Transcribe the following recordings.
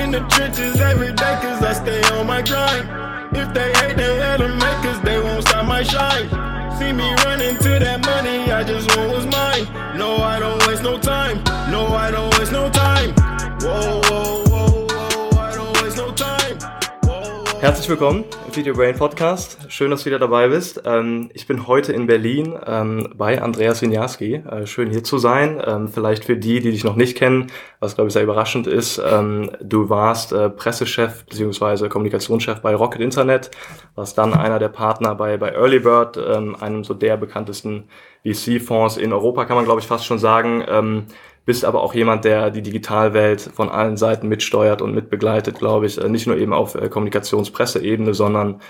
In the trenches every day, cause I stay on my grind. If they hate, they let them make, cause they won't stop my shine. See me running to that money, I just want what's mine. No, I don't waste no time. No, I don't waste no time. Whoa, whoa, Herzlich willkommen im Video Brain Podcast. Schön, dass du wieder dabei bist. Ähm, ich bin heute in Berlin ähm, bei Andreas Winiarski. Äh, schön hier zu sein. Ähm, vielleicht für die, die dich noch nicht kennen, was glaube ich sehr überraschend ist. Du warst äh, Pressechef bzw. Kommunikationschef bei Rocket Internet, warst dann einer der Partner bei, bei Early Bird, einem so der bekanntesten VC-Fonds in Europa, kann man glaube ich fast schon sagen. Bist aber auch jemand, der die Digitalwelt von allen Seiten mitsteuert und mitbegleitet, glaube ich. Äh, Nicht nur eben auf äh, Kommunikationspresseebene, sondern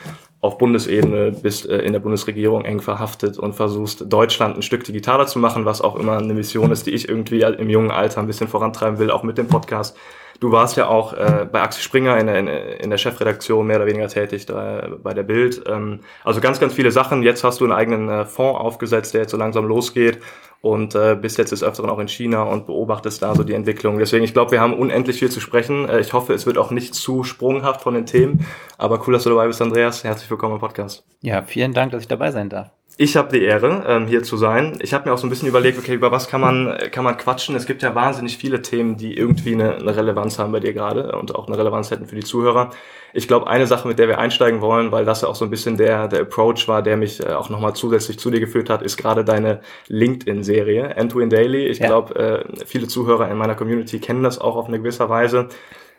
auf Bundesebene bist äh, in der Bundesregierung eng verhaftet und versuchst, Deutschland ein Stück digitaler zu machen, was auch immer eine Mission ist, die ich irgendwie im jungen Alter ein bisschen vorantreiben will, auch mit dem Podcast. Du warst ja auch äh, bei Axel Springer in der, in der Chefredaktion mehr oder weniger tätig da, bei der Bild. Ähm, also ganz, ganz viele Sachen. Jetzt hast du einen eigenen äh, Fonds aufgesetzt, der jetzt so langsam losgeht und äh, bist jetzt des Öfteren auch in China und beobachtest da so die Entwicklung. Deswegen, ich glaube, wir haben unendlich viel zu sprechen. Äh, ich hoffe, es wird auch nicht zu sprunghaft von den Themen. Aber cool, dass du dabei bist, Andreas. Herzlich willkommen im Podcast. Ja, vielen Dank, dass ich dabei sein darf. Ich habe die Ehre, ähm, hier zu sein. Ich habe mir auch so ein bisschen überlegt, okay, über was kann man, kann man quatschen? Es gibt ja wahnsinnig viele Themen, die irgendwie eine, eine Relevanz haben bei dir gerade und auch eine Relevanz hätten für die Zuhörer. Ich glaube, eine Sache, mit der wir einsteigen wollen, weil das ja auch so ein bisschen der, der Approach war, der mich äh, auch nochmal zusätzlich zu dir geführt hat, ist gerade deine LinkedIn-Serie, End-to-End Daily. Ich Ja. glaube, äh, viele Zuhörer in meiner Community kennen das auch auf eine gewisse Weise.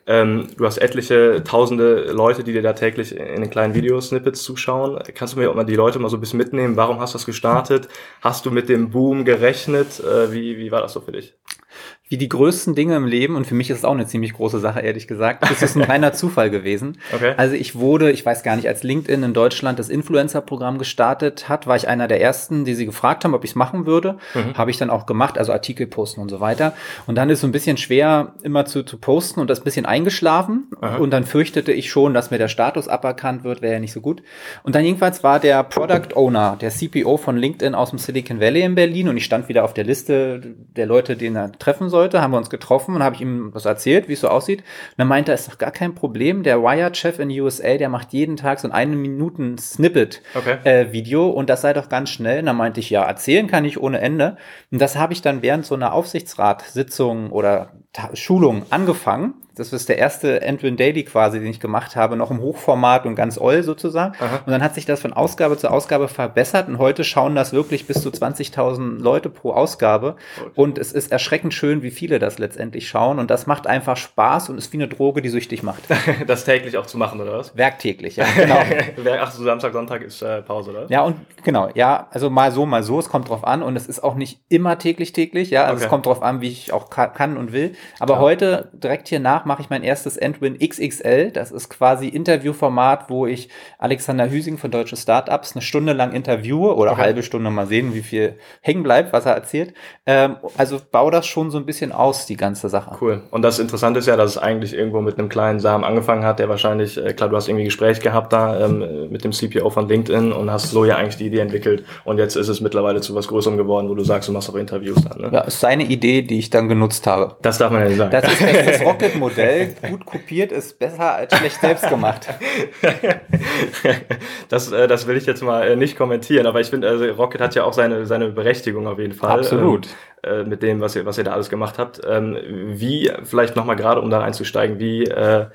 Ähm, du hast etliche tausende Leute, die dir da täglich in den kleinen Videosnippets zuschauen. Kannst du mir auch mal die Leute mal so ein bisschen mitnehmen? Warum hast du das gestartet? Hast du mit dem Boom gerechnet? Äh, wie, wie war das so für dich? Wie die größten Dinge im Leben, und für mich ist es auch eine ziemlich große Sache, ehrlich gesagt, ist es ein reiner Zufall gewesen. Okay. Also ich wurde, ich weiß gar nicht, als LinkedIn in Deutschland das Influencer-Programm gestartet hat, war ich einer der ersten, die sie gefragt haben, ob ich es machen würde. Habe ich dann auch gemacht, also Artikel posten und so weiter. Und dann ist so ein bisschen schwer, immer zu, zu posten und das ein bisschen eingeschlafen. Aha. Und dann fürchtete ich schon, dass mir der Status aberkannt wird, wäre ja nicht so gut. Und dann jedenfalls war der Product Owner, der CPO von LinkedIn aus dem Silicon Valley in Berlin und ich stand wieder auf der Liste der Leute, den er treffen sollte, haben wir uns getroffen und habe ich ihm was erzählt, wie es so aussieht. Und dann meinte er, ist doch gar kein Problem. Der Wired-Chef in USA, der macht jeden Tag so ein eine Minuten Snippet Okay. äh, und das sei doch ganz schnell. Und dann meinte ich, ja, erzählen kann ich ohne Ende. Und das habe ich dann während so einer Aufsichtsratssitzung oder Ta Schulung angefangen. Das ist der erste Entwin Daily quasi, den ich gemacht habe, noch im Hochformat und ganz oll sozusagen. Aha. Und dann hat sich das von Ausgabe zu Ausgabe verbessert und heute schauen das wirklich bis zu 20.000 Leute pro Ausgabe. Und es ist erschreckend schön, wie viele das letztendlich schauen. Und das macht einfach Spaß und ist wie eine Droge, die süchtig macht. Das täglich auch zu machen, oder was? Werktäglich, ja, genau. Ach so, Samstag, Sonntag ist äh, Pause, oder? Ja, und genau, ja, also mal so, mal so, es kommt drauf an und es ist auch nicht immer täglich, täglich, ja, also Okay. es kommt drauf an, wie ich auch ka kann und will. Aber Klar. heute, direkt hier nach, mache ich mein erstes Endwin XXL, das ist quasi Interviewformat, wo ich Alexander Hüsing von Deutsche Startups eine Stunde lang interviewe oder Okay. halbe Stunde mal sehen, wie viel hängen bleibt, was er erzählt. Ähm, also baue das schon so ein bisschen aus, die ganze Sache. Cool. Und das Interessante ist ja, dass es eigentlich irgendwo mit einem kleinen Samen angefangen hat, der wahrscheinlich, äh, klar, du hast irgendwie Gespräch gehabt da ähm, mit dem CPO von LinkedIn und hast so ja eigentlich die Idee entwickelt. Und jetzt ist es mittlerweile zu was Größerem geworden, wo du sagst, du machst auch Interviews dann. Ne? Ja, ist seine Idee, die ich dann genutzt habe. Das darf man ja nicht sagen. Das ist das Rocket-Modell. Gut kopiert ist besser als schlecht selbst gemacht. das, äh, das will ich jetzt mal äh, nicht kommentieren, aber ich finde, also Rocket hat ja auch seine, seine Berechtigung auf jeden Fall. Absolut. Ähm, äh, mit dem, was ihr, was ihr da alles gemacht habt. Ähm, wie, vielleicht nochmal gerade, um da einzusteigen, wie, äh,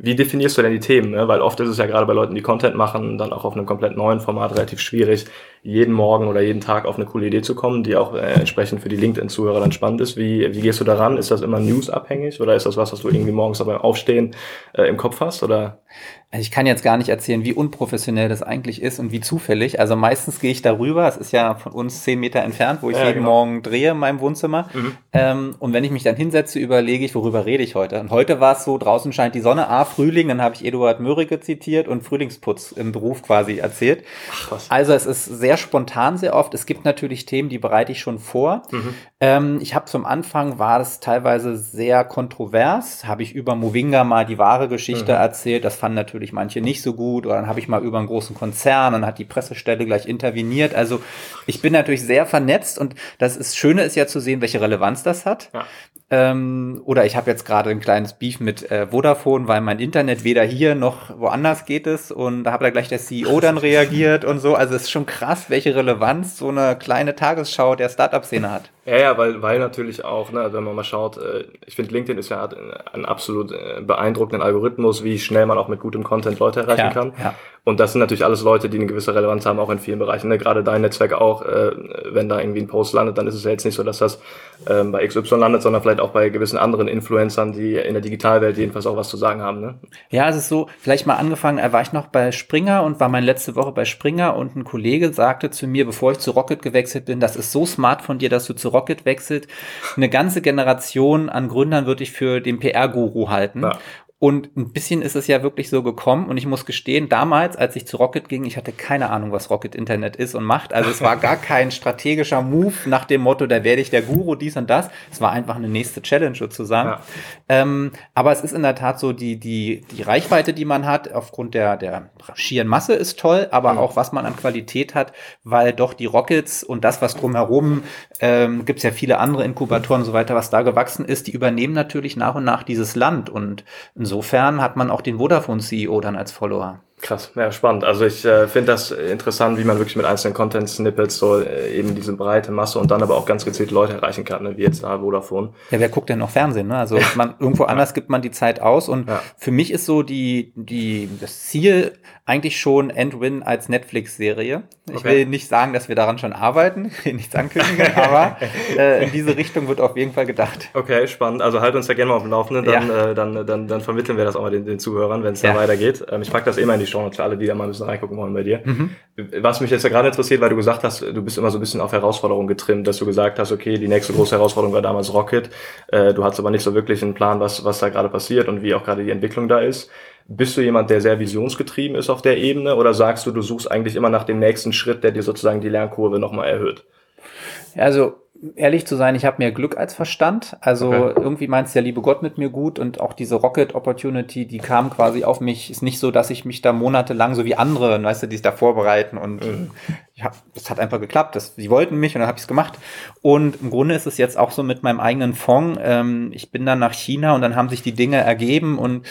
wie definierst du denn die Themen? Ne? Weil oft ist es ja gerade bei Leuten, die Content machen, dann auch auf einem komplett neuen Format relativ schwierig, jeden Morgen oder jeden Tag auf eine coole Idee zu kommen, die auch äh, entsprechend für die LinkedIn-Zuhörer dann spannend ist. Wie, wie gehst du daran? Ist das immer newsabhängig oder ist das was, was du irgendwie morgens beim Aufstehen äh, im Kopf hast? Oder? Also ich kann jetzt gar nicht erzählen, wie unprofessionell das eigentlich ist und wie zufällig. Also meistens gehe ich darüber. Es ist ja von uns zehn Meter entfernt, wo ich Ja, jeden genau. Morgen drehe in meinem Wohnzimmer. Ähm, und wenn ich mich dann hinsetze, überlege ich, worüber rede ich heute. Und heute war es so, draußen scheint die Sonne, A, Frühling, dann habe ich Eduard Mörike zitiert und Frühlingsputz im Beruf quasi erzählt. Ach, was? Also es ist sehr spontan sehr oft. Es gibt natürlich Themen, die bereite ich schon vor. Ähm, ich habe zum Anfang, war es teilweise sehr kontrovers, habe ich über Movinga mal die wahre Geschichte erzählt. Das fanden natürlich manche nicht so gut. Oder dann habe ich mal über einen großen Konzern, dann hat die Pressestelle gleich interveniert. Also ich bin natürlich sehr vernetzt und das ist, Schöne ist ja zu sehen, welche Relevanz das hat. Ja. Ähm, oder ich habe jetzt gerade ein kleines Beef mit äh, Vodafone, weil mein Internet weder hier noch woanders geht es. Und da hat da gleich der CEO dann reagiert und so. Also es ist schon krass, welche Relevanz so eine kleine Tagesschau der Startup-Szene hat. Ja, ja, weil, weil natürlich auch, ne, wenn man mal schaut, äh, ich finde LinkedIn ist ja ein absolut äh, beeindruckenden Algorithmus, wie schnell man auch mit gutem Content Leute erreichen Ja, kann. ja. Und das sind natürlich alles Leute, die eine gewisse Relevanz haben, auch in vielen Bereichen. Ne? Gerade dein Netzwerk auch, äh, wenn da irgendwie ein Post landet, dann ist es ja jetzt nicht so, dass das ähm, bei XY landet, sondern vielleicht auch bei gewissen anderen Influencern, die in der Digitalwelt jedenfalls auch was zu sagen haben. Ne? Ja, es ist so, vielleicht mal angefangen, war ich noch bei Springer und war meine letzte Woche bei Springer und ein Kollege sagte zu mir, bevor ich zu Rocket gewechselt bin, das ist so smart von dir, dass du zu Rocket wechselt. Eine ganze Generation an Gründern würde ich für den PR-Guru halten. Ja. Und ein bisschen ist es ja wirklich so gekommen. Und ich muss gestehen, damals, als ich zu Rocket ging, ich hatte keine Ahnung, was Rocket Internet ist und macht. Also es war gar kein strategischer Move nach dem Motto, da werde ich der Guru, dies und das. Es war einfach eine nächste Challenge sozusagen. Ja. Ähm, aber es ist in der Tat so, die, die, die Reichweite, die man hat, aufgrund der, der schieren Masse ist toll, aber Mhm. auch was man an Qualität hat, weil doch die Rockets und das, was drumherum, ähm, gibt es ja viele andere Inkubatoren und so weiter, was da gewachsen ist, die übernehmen natürlich nach und nach dieses Land. Und insofern hat man auch den Vodafone-CEO dann als Follower. Krass, ja, spannend. Also ich äh, finde das interessant, wie man wirklich mit einzelnen Content-Snippets so äh, eben diese breite Masse und dann aber auch ganz gezielt Leute erreichen kann, ne? wie jetzt da Vodafone. Ja, wer guckt denn noch Fernsehen? Ne? Also man, irgendwo anders gibt man die Zeit aus. Und Ja. für mich ist so die, die, das Ziel eigentlich schon Endwin als Netflix-Serie. Ich Okay. will nicht sagen, dass wir daran schon arbeiten, ich will nichts ankündigen, aber äh, in diese Richtung wird auf jeden Fall gedacht. Okay, spannend. Also halt uns da gerne mal auf dem Laufenden, dann, Ja. äh, dann, dann, dann vermitteln wir das auch mal den, den Zuhörern, wenn es Ja. da weitergeht. Ähm, ich packe das immer in die Show Notes für alle, die da mal ein bisschen reingucken wollen bei dir. Mhm. Was mich jetzt ja gerade interessiert, weil du gesagt hast, du bist immer so ein bisschen auf Herausforderungen getrimmt, dass du gesagt hast, okay, die nächste große Herausforderung war damals Rocket. Äh, du hattest aber nicht so wirklich einen Plan, was, was da gerade passiert und wie auch gerade die Entwicklung da ist. Bist du jemand, der sehr visionsgetrieben ist auf der Ebene oder sagst du, du suchst eigentlich immer nach dem nächsten Schritt, der dir sozusagen die Lernkurve nochmal erhöht? Ja, Also ehrlich zu sein, ich habe mehr Glück als Verstand. Also Okay. irgendwie meint der liebe Gott mit mir gut und auch diese Rocket Opportunity, die kam quasi auf mich. Ist nicht so, dass ich mich da monatelang so wie andere, weißt du, die sich da vorbereiten und ich hab, das hat einfach geklappt. Das, sie wollten mich und dann habe ich es gemacht. Und im Grunde ist es jetzt auch so mit meinem eigenen Fonds. Ähm, ich bin dann nach China und dann haben sich die Dinge ergeben und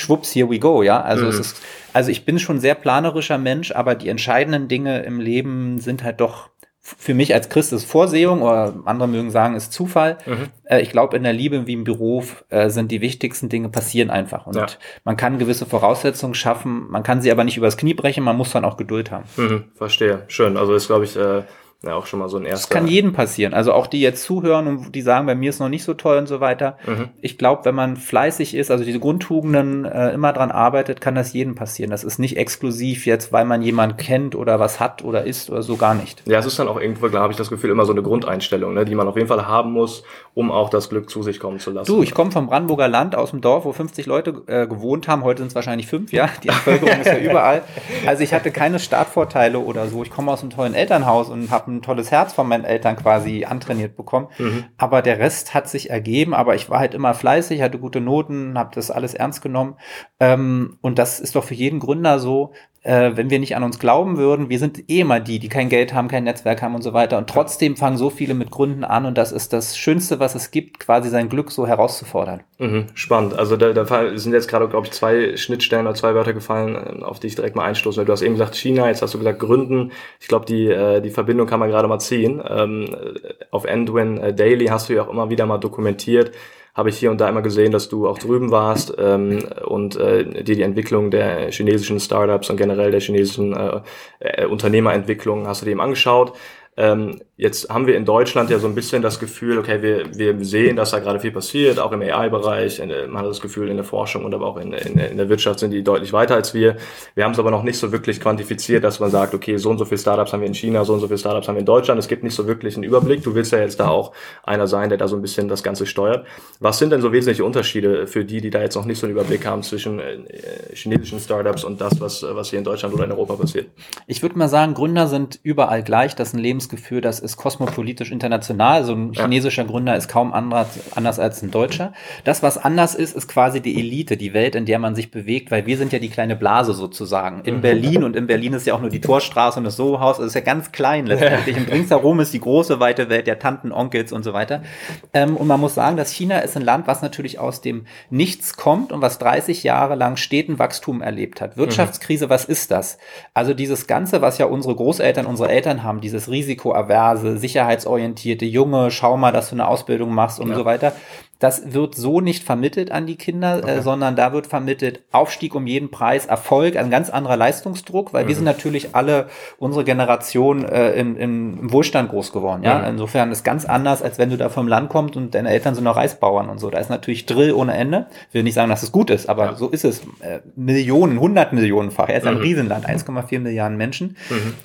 schwupps, here we go, ja. Also es ist, also ich bin schon ein sehr planerischer Mensch, aber die entscheidenden Dinge im Leben sind halt doch für mich als Christ ist Vorsehung oder andere mögen sagen, ist Zufall. Äh, ich glaube, in der Liebe wie im Beruf äh, sind die wichtigsten Dinge passieren einfach. Und Ja. man kann gewisse Voraussetzungen schaffen, man kann sie aber nicht übers Knie brechen, man muss dann auch Geduld haben. Mhm, verstehe. Schön. Also ist, glaube ich, äh, ja, auch schon mal so ein Das erster. kann jedem passieren. Also auch die jetzt zuhören und die sagen, bei mir ist noch nicht so toll und so weiter. Mhm. Ich glaube, wenn man fleißig ist, also diese Grundtugenden äh, immer dran arbeitet, kann das jedem passieren. Das ist nicht exklusiv jetzt, weil man jemanden kennt oder was hat oder ist oder so gar nicht. Ja, es ist dann auch irgendwo, glaube habe ich das Gefühl, immer so eine Grundeinstellung, ne, die man auf jeden Fall haben muss, um auch das Glück zu sich kommen zu lassen. Du, ich komme vom Brandenburger Land aus dem Dorf, wo 50 Leute äh, gewohnt haben. Heute sind es wahrscheinlich fünf, ja. Die Bevölkerung ist ja überall. Also ich hatte keine Startvorteile oder so. Ich komme aus einem tollen Elternhaus und habe ein tolles Herz von meinen Eltern quasi antrainiert bekommen. Aber der Rest hat sich ergeben. Aber ich war halt immer fleißig, hatte gute Noten, habe das alles ernst genommen. Ähm, und das ist doch für jeden Gründer so. Äh, wenn wir nicht an uns glauben würden, wir sind eh immer die, die kein Geld haben, kein Netzwerk haben und so weiter. Und trotzdem fangen so viele mit Gründen an und das ist das Schönste, was es gibt, quasi sein Glück so herauszufordern. Mhm, spannend. Also da, da sind jetzt gerade, glaube ich, zwei Schnittstellen oder zwei Wörter gefallen, ähm, auf die ich direkt mal einstoße. Du hast eben gesagt China, jetzt hast du gesagt Gründen. Ich glaube, die, äh, die Verbindung kann man gerade mal ziehen. Ähm, äh, auf Endwin äh, Daily hast du ja auch immer wieder mal dokumentiert. Habe ich hier und da immer gesehen, dass du auch drüben warst ähm, und äh, dir die Entwicklung der chinesischen Startups und generell der chinesischen äh, äh, Unternehmerentwicklung hast du dir eben angeschaut. Ähm, jetzt haben wir in Deutschland ja so ein bisschen das Gefühl, okay, wir, wir sehen, dass da gerade viel passiert, auch im AI-Bereich. Man hat das Gefühl, in der Forschung und aber auch in, in, in der Wirtschaft sind die deutlich weiter als wir. Wir haben es aber noch nicht so wirklich quantifiziert, dass man sagt, okay, so und so viele Startups haben wir in China, so und so viele Startups haben wir in Deutschland. Es gibt nicht so wirklich einen Überblick. Du willst ja jetzt da auch einer sein, der da so ein bisschen das Ganze steuert. Was sind denn so wesentliche Unterschiede für die, die da jetzt noch nicht so einen Überblick haben zwischen äh, chinesischen Startups und das, was, was hier in Deutschland oder in Europa passiert? Ich würde mal sagen, Gründer sind überall gleich. Das sind Gefühl, das ist kosmopolitisch international. So ein chinesischer Gründer ist kaum anders, anders als ein Deutscher. Das, was anders ist, ist quasi die Elite, die Welt, in der man sich bewegt, weil wir sind ja die kleine Blase sozusagen. In Berlin und in Berlin ist ja auch nur die Torstraße und das Soho-Haus, das ist ja ganz klein letztendlich. Und ringsherum ist die große, weite Welt der Tanten, Onkels und so weiter. Ähm, und man muss sagen, dass China ist ein Land, was natürlich aus dem Nichts kommt und was 30 Jahre lang steten Wachstum erlebt hat. Wirtschaftskrise, was ist das? Also dieses Ganze, was ja unsere Großeltern, unsere Eltern haben, dieses risikoaverse, sicherheitsorientierte, Junge, schau mal, dass du eine Ausbildung machst und Ja. so weiter. Das wird so nicht vermittelt an die Kinder, äh, sondern da wird vermittelt Aufstieg um jeden Preis, Erfolg, ein ganz anderer Leistungsdruck, weil wir sind natürlich alle, unsere Generation, äh, im, im Wohlstand groß geworden. Ja? Mhm. Insofern ist ganz anders, als wenn du da vom Land kommst und deine Eltern sind noch Reisbauern und so. Da ist natürlich Drill ohne Ende. Ich will nicht sagen, dass es gut ist, aber Ja. so ist es. Äh, Millionen, hundert Millionenfach. Er ist ein Mhm. Riesenland, 1,4 Milliarden Menschen.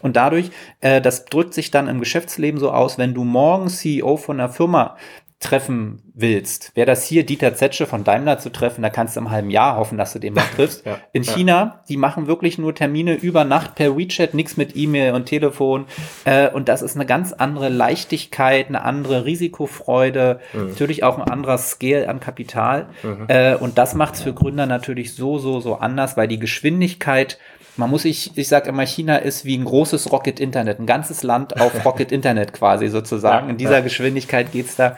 Und dadurch, äh, das drückt sich dann im Geschäftsleben so aus, wenn du morgen CEO von einer Firma treffen willst, wäre das hier Dieter Zetsche von Daimler zu treffen, da kannst du im halben Jahr hoffen, dass du den mal triffst. Ja, In ja. China, die machen wirklich nur Termine über Nacht per WeChat, nichts mit E-Mail und Telefon. Äh, und das ist eine ganz andere Leichtigkeit, eine andere Risikofreude, Mhm. natürlich auch ein anderer Scale an Kapital. Äh, und das macht es für Gründer natürlich so, so, so anders, weil die Geschwindigkeit man muss sich, ich sage immer, China ist wie ein großes Rocket Internet, ein ganzes Land auf Rocket Internet quasi sozusagen. In dieser. Geschwindigkeit geht's da.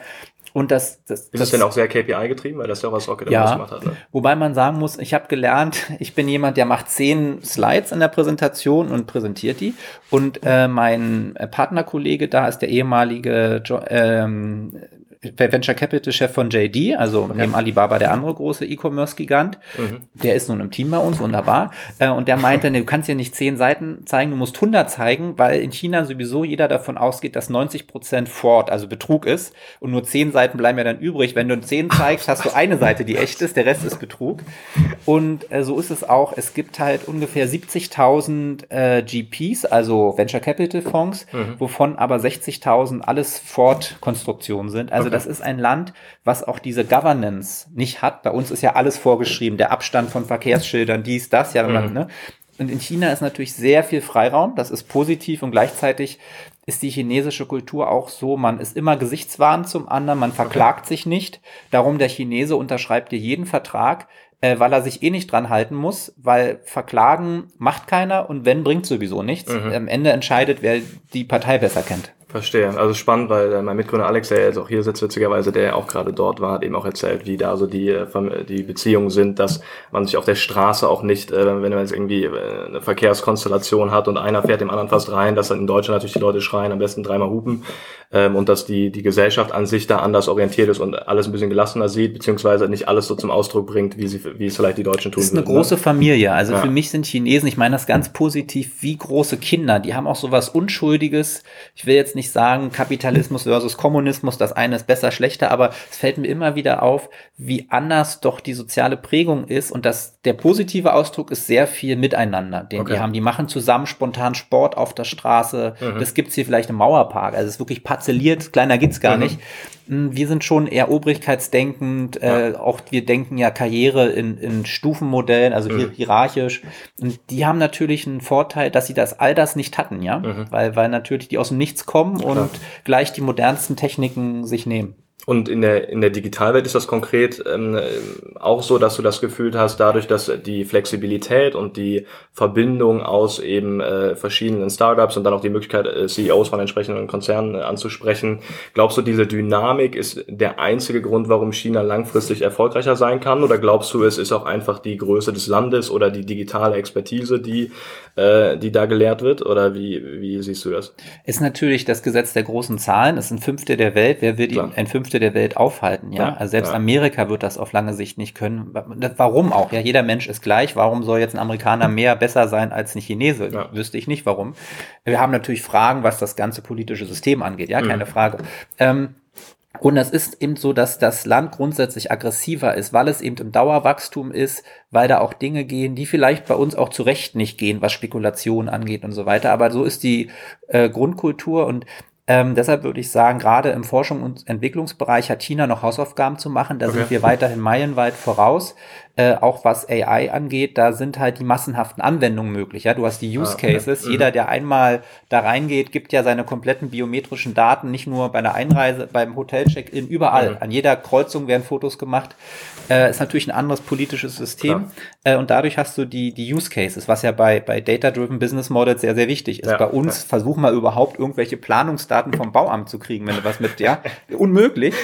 Und das, das, Ist das es denn auch sehr KPI getrieben, weil das ja auch was Rocket Ja. gemacht hat, ne? Wobei man sagen muss, ich habe gelernt, ich bin jemand, der macht zehn Slides in der Präsentation und präsentiert die. Und äh, mein Partnerkollege da ist der ehemalige jo ähm, Venture Capital Chef von JD, also neben Alibaba der andere große E-Commerce-Gigant. Mhm. Der ist nun im Team bei uns, wunderbar. Äh, und der meinte, du kannst ja nicht zehn Seiten zeigen, du musst 100 zeigen, weil in China sowieso jeder davon ausgeht, dass 90 Prozent Fraud, also Betrug ist. Und nur zehn Seiten bleiben ja dann übrig. Wenn du zehn zeigst, hast du eine Seite, die echt ist, der Rest ist Betrug. Und äh, so ist es auch. Es gibt halt ungefähr 70.000 äh, GPs, also Venture Capital Fonds, wovon aber 60.000 alles Fraud-Konstruktionen sind. Also Okay. das ist ein Land, was auch diese Governance nicht hat. Bei uns ist ja alles vorgeschrieben, der Abstand von Verkehrsschildern, dies, das, ja, man, ne? Und in China ist natürlich sehr viel Freiraum, das ist positiv und gleichzeitig ist die chinesische Kultur auch so, man ist immer gesichtswahrend zum anderen, man verklagt sich nicht. Darum der Chinese unterschreibt dir jeden Vertrag, äh, weil er sich eh nicht dran halten muss, weil verklagen macht keiner und wenn bringt sowieso nichts. Am Ende entscheidet, wer die Partei besser kennt. Verstehe. Also spannend, weil äh, mein Mitgründer Alex, der jetzt auch hier sitzt, witzigerweise, der auch gerade dort war, hat eben auch erzählt, wie da so die, äh, die Beziehungen sind, dass man sich auf der Straße auch nicht, äh, wenn man jetzt irgendwie eine Verkehrskonstellation hat und einer fährt dem anderen fast rein, dass dann in Deutschland natürlich die Leute schreien, am besten dreimal hupen ähm, und dass die, die Gesellschaft an sich da anders orientiert ist und alles ein bisschen gelassener sieht, beziehungsweise nicht alles so zum Ausdruck bringt, wie, sie, wie es vielleicht die Deutschen tun ist eine würden, große ne? Familie. Also Ja. für mich sind Chinesen, ich meine das ganz positiv, wie große Kinder. Die haben auch so was Unschuldiges. Ich will jetzt nicht sagen Kapitalismus versus Kommunismus, das eine ist besser, schlechter, aber es fällt mir immer wieder auf, wie anders doch die soziale Prägung ist und dass der positive Ausdruck ist sehr viel Miteinander, den Okay. die haben. Die machen zusammen spontan Sport auf der Straße. Mhm. Das gibt's hier vielleicht im Mauerpark. Also es ist wirklich parzelliert, kleiner geht's gar Mhm. nicht. Wir sind schon eher obrigkeitsdenkend, äh, auch wir denken ja Karriere in, in Stufenmodellen, also Mhm. hierarchisch. Und die haben natürlich einen Vorteil, dass sie das all das nicht hatten, ja, Mhm. weil, weil natürlich die aus dem Nichts kommen und gleich die modernsten Techniken sich nehmen. Und in der, in der Digitalwelt ist das konkret ähm, äh, auch so, dass du das Gefühl hast, dadurch, dass die Flexibilität und die Verbindung aus eben äh, verschiedenen Startups und dann auch die Möglichkeit, äh, CEOs von entsprechenden Konzernen äh, anzusprechen, glaubst du, diese Dynamik ist der einzige Grund, warum China langfristig erfolgreicher sein kann? Oder glaubst du, es ist auch einfach die Größe des Landes oder die digitale Expertise, die, äh, die da gelehrt wird? Oder wie, wie siehst du das? Ist natürlich das Gesetz der großen Zahlen, ist ein Fünftel der Welt. Wer wird ihn ein Fünftel der Welt aufhalten? Ja, Ja, also selbst ja. Amerika wird das auf lange Sicht nicht können. Warum auch? Ja, jeder Mensch ist gleich. Warum soll jetzt ein Amerikaner mehr besser sein als ein Chinese? Ja. Wüsste ich nicht, warum. Wir haben natürlich Fragen, was das ganze politische System angeht. Ja, keine Mhm. Frage. Ähm, und es ist eben so, dass das Land grundsätzlich aggressiver ist, weil es eben im Dauerwachstum ist, weil da auch Dinge gehen, die vielleicht bei uns auch zu Recht nicht gehen, was Spekulation angeht und so weiter. Aber so ist die äh, Grundkultur und ähm, deshalb würde ich sagen, gerade im Forschung- und Entwicklungsbereich hat China noch Hausaufgaben zu machen. Da Okay. sind wir weiterhin meilenweit voraus. Äh, auch was AI angeht, da sind halt die massenhaften Anwendungen möglich. Ja, du hast die Use Cases. Ah. Jeder, der einmal da reingeht, gibt ja seine kompletten biometrischen Daten, nicht nur bei der Einreise, beim Hotel-Check-in, überall. Mhm. An jeder Kreuzung werden Fotos gemacht. Äh, ist natürlich ein anderes politisches System. Äh, und dadurch hast du die, die Use Cases, was ja bei, bei Data-Driven Business Models sehr, sehr wichtig ist. Ja, bei uns ja. versuchen wir überhaupt irgendwelche Planungsdaten vom Bauamt zu kriegen, wenn du was mit, ja, unmöglich.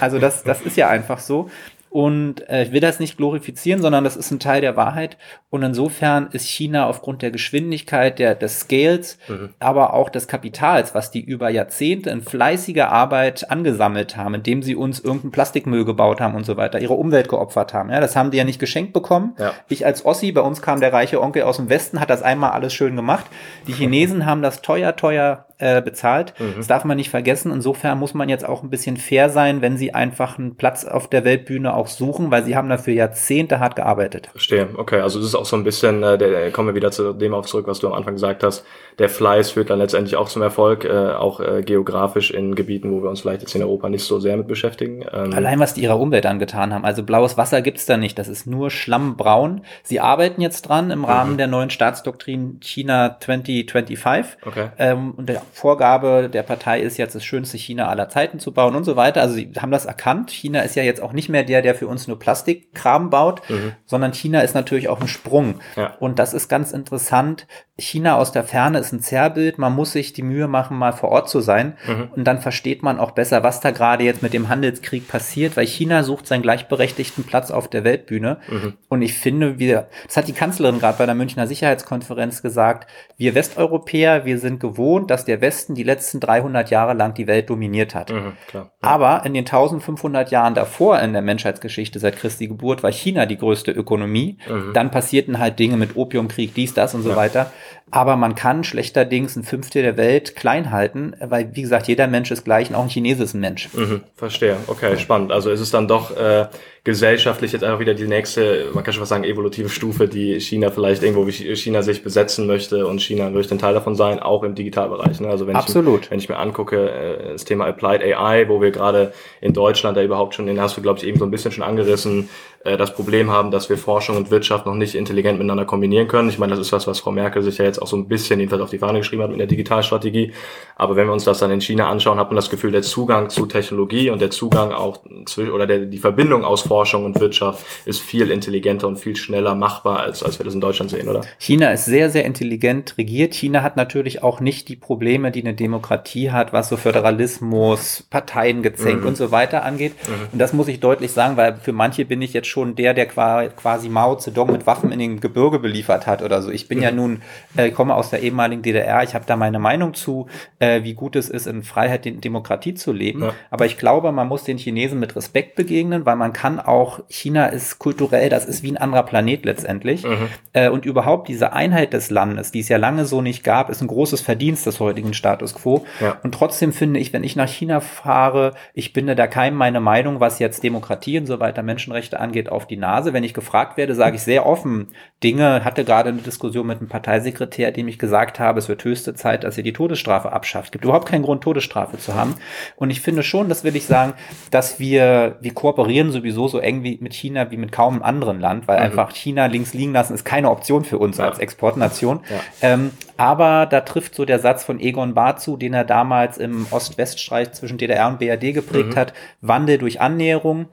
Also das, das ist ja einfach so. Und äh, ich will das nicht glorifizieren, sondern das ist ein Teil der Wahrheit. Und insofern ist China aufgrund der Geschwindigkeit, der, des Scales, mhm. aber auch des Kapitals, was die über Jahrzehnte in fleißiger Arbeit angesammelt haben, indem sie uns irgendeinen Plastikmüll gebaut haben und so weiter, ihre Umwelt geopfert haben. Ja, das haben die ja nicht geschenkt bekommen. Ja. Ich als Ossi, bei uns kam der reiche Onkel aus dem Westen, hat das einmal alles schön gemacht. Die Chinesen haben das teuer, teuer äh, bezahlt. Mhm. Das darf man nicht vergessen. Insofern muss man jetzt auch ein bisschen fair sein, wenn sie einfach einen Platz auf der Weltbühne auch suchen, weil sie haben dafür Jahrzehnte hart gearbeitet. Verstehe. Okay, also das ist auch so ein bisschen, äh, der, der, kommen wir wieder zu dem auf zurück, was du am Anfang gesagt hast. Der Fleiß führt dann letztendlich auch zum Erfolg, äh, auch äh, geografisch in Gebieten, wo wir uns vielleicht jetzt in Europa nicht so sehr mit beschäftigen. Ähm Allein was die ihrer Umwelt angetan haben. Also blaues Wasser gibt's da nicht. Das ist nur schlammbraun. Sie arbeiten jetzt dran im Rahmen mhm. der neuen Staatsdoktrin China 2025. Okay. Ähm, und der Vorgabe der Partei ist jetzt, das schönste China aller Zeiten zu bauen und so weiter. Also sie haben das erkannt. China ist ja jetzt auch nicht mehr der, der für uns nur Plastikkram baut, mhm. sondern China ist natürlich auch ein Sprung. Ja. Und das ist ganz interessant. China aus der Ferne ist ein Zerrbild. Man muss sich die Mühe machen, mal vor Ort zu sein. Mhm. Und dann versteht man auch besser, was da gerade jetzt mit dem Handelskrieg passiert, weil China sucht seinen gleichberechtigten Platz auf der Weltbühne. Mhm. Und ich finde, wir, das hat die Kanzlerin gerade bei der Münchner Sicherheitskonferenz gesagt, wir Westeuropäer, wir sind gewohnt, dass der Westen die letzten 300 Jahre lang die Welt dominiert hat. Mhm, klar, ja. Aber in den 1500 Jahren davor in der Menschheitsgeschichte seit Christi Geburt war China die größte Ökonomie. Mhm. Dann passierten halt Dinge mit Opiumkrieg, dies, das und so ja. weiter. Aber man kann schlechterdings ein Fünftel der Welt klein halten, weil, wie gesagt, jeder Mensch ist gleich und auch ein Chines ist ein Mensch. Mhm, verstehe. Okay, spannend. Also ist es dann doch äh, gesellschaftlich jetzt einfach wieder die nächste, man kann schon was sagen, evolutive Stufe, die China vielleicht irgendwo, wie China sich besetzen möchte und China möchte ein Teil davon sein, auch im Digitalbereich. Ne? Also wenn Absolut. Ich, wenn ich mir angucke, äh, das Thema Applied AI, wo wir gerade in Deutschland da überhaupt schon, den hast du, glaube ich, eben so ein bisschen schon angerissen, äh, das Problem haben, dass wir Forschung und Wirtschaft noch nicht intelligent miteinander kombinieren können. Ich meine, das ist was, was Frau Merkel sich ja jetzt auch so ein bisschen jedenfalls auf die Fahne geschrieben hat mit der Digitalstrategie. Aber wenn wir uns das dann in China anschauen, hat man das Gefühl, der Zugang zu Technologie und der Zugang auch zu, oder der, die Verbindung aus Forschung und Wirtschaft ist viel intelligenter und viel schneller machbar, als, als wir das in Deutschland sehen, oder? China ist sehr, sehr intelligent regiert. China hat natürlich auch nicht die Probleme, die eine Demokratie hat, was so Föderalismus, Parteien gezänkt mhm. und so weiter angeht. Mhm. Und das muss ich deutlich sagen, weil für manche bin ich jetzt schon der, der quasi Mao Zedong mit Waffen in den Gebirge beliefert hat oder so. Ich bin mhm. ja nun, äh, komme aus der ehemaligen DDR, ich habe da meine Meinung zu, äh, wie gut es ist, in Freiheit und Demokratie zu leben. Ja. Aber ich glaube, man muss den Chinesen mit Respekt begegnen, weil man kann auch China ist kulturell, das ist wie ein anderer Planet letztendlich. Mhm. Äh, und überhaupt diese Einheit des Landes, die es ja lange so nicht gab, ist ein großes Verdienst des heutigen Status quo. Ja. Und trotzdem finde ich, wenn ich nach China fahre, ich binde da keinem meine Meinung, was jetzt Demokratie und so weiter, Menschenrechte angeht, auf die Nase. Wenn ich gefragt werde, sage ich sehr offen Dinge. Hatte gerade eine Diskussion mit einem Parteisekretär, dem ich gesagt habe, es wird höchste Zeit, dass ihr die Todesstrafe abschafft. Es gibt überhaupt keinen Grund, Todesstrafe zu haben. Und ich finde schon, das will ich sagen, dass wir, wir kooperieren sowieso so eng wie mit China wie mit kaum einem anderen Land, weil mhm. einfach China links liegen lassen ist keine Option für uns ja. als Exportnation. Ja. Ähm, aber da trifft so der Satz von Egon Bahr zu, den er damals im Ost-West-Streit zwischen DDR und BRD geprägt mhm. hat, Wandel durch Annäherung.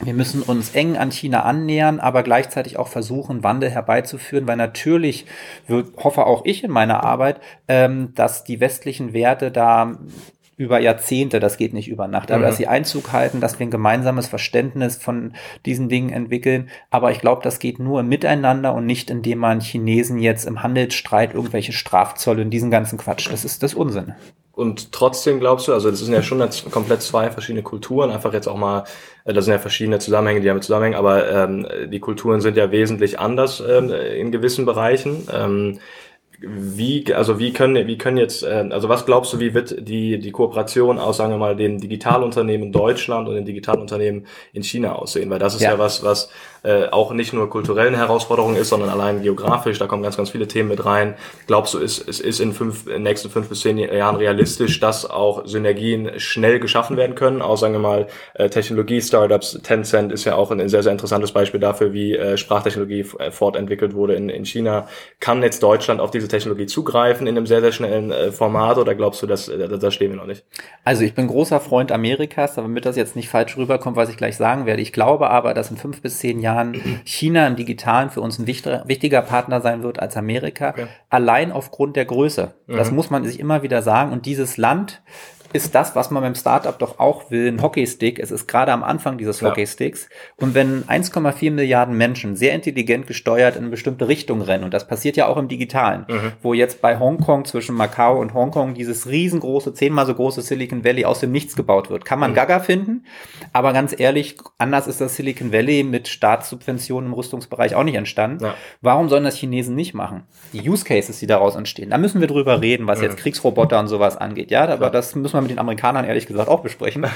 Wir müssen uns eng an China annähern, aber gleichzeitig auch versuchen, Wandel herbeizuführen, weil natürlich hoffe auch ich in meiner Arbeit, ähm, dass die westlichen Werte da über Jahrzehnte, das geht nicht über Nacht, aber mhm. dass sie Einzug halten, dass wir ein gemeinsames Verständnis von diesen Dingen entwickeln. Aber ich glaube, das geht nur miteinander und nicht, indem man Chinesen jetzt im Handelsstreit irgendwelche Strafzölle und diesen ganzen Quatsch. Das ist das Unsinn. Und trotzdem glaubst du, also das sind ja schon jetzt komplett zwei verschiedene Kulturen, einfach jetzt auch mal, äh, das sind ja verschiedene Zusammenhänge, die damit zusammenhängen, aber ähm, die Kulturen sind ja wesentlich anders ähm, in gewissen Bereichen. Ähm, wie, also wie können, wie können jetzt, äh, also was glaubst du, wie wird die, die Kooperation aus, sagen wir mal, den Digitalunternehmen Deutschland und den Digitalunternehmen in China aussehen? Weil das ist ja, ja was, was äh, auch nicht nur kulturellen Herausforderungen ist, sondern allein geografisch, da kommen ganz, ganz viele Themen mit rein. Glaubst du, ist, es ist in fünf, in den nächsten fünf bis zehn Jahren realistisch, dass auch Synergien schnell geschaffen werden können? Auch sagen wir mal, äh, Technologie-Startups, Tencent ist ja auch ein, ein sehr, sehr interessantes Beispiel dafür, wie äh, Sprachtechnologie äh, fortentwickelt wurde in, in China. Kann jetzt Deutschland auf diese Technologie zugreifen in einem sehr, sehr schnellen äh, Format oder glaubst du, dass äh, da stehen wir noch nicht? Also ich bin großer Freund Amerikas, damit das jetzt nicht falsch rüberkommt, was ich gleich sagen werde. Ich glaube aber, dass in fünf bis zehn Jahren China im Digitalen für uns ein wichtiger, wichtiger Partner sein wird als Amerika, okay. allein aufgrund der Größe. Mhm. Das muss man sich immer wieder sagen. Und dieses Land ist das, was man beim Startup doch auch will, ein Hockeystick. Es ist gerade am Anfang dieses ja. Hockeysticks. Und wenn 1,4 Milliarden Menschen sehr intelligent gesteuert in eine bestimmte Richtung rennen, und das passiert ja auch im Digitalen, mhm. wo jetzt bei Hongkong zwischen Macau und Hongkong dieses riesengroße, zehnmal so große Silicon Valley aus dem Nichts gebaut wird, kann man mhm. Gaga finden. Aber ganz ehrlich, anders ist das Silicon Valley mit Staatssubventionen im Rüstungsbereich auch nicht entstanden. Ja. Warum sollen das Chinesen nicht machen? Die Use Cases, die daraus entstehen, da müssen wir drüber reden, was mhm. jetzt Kriegsroboter und sowas angeht. Ja, aber das müssen wir wir mit den Amerikanern ehrlich gesagt auch besprechen.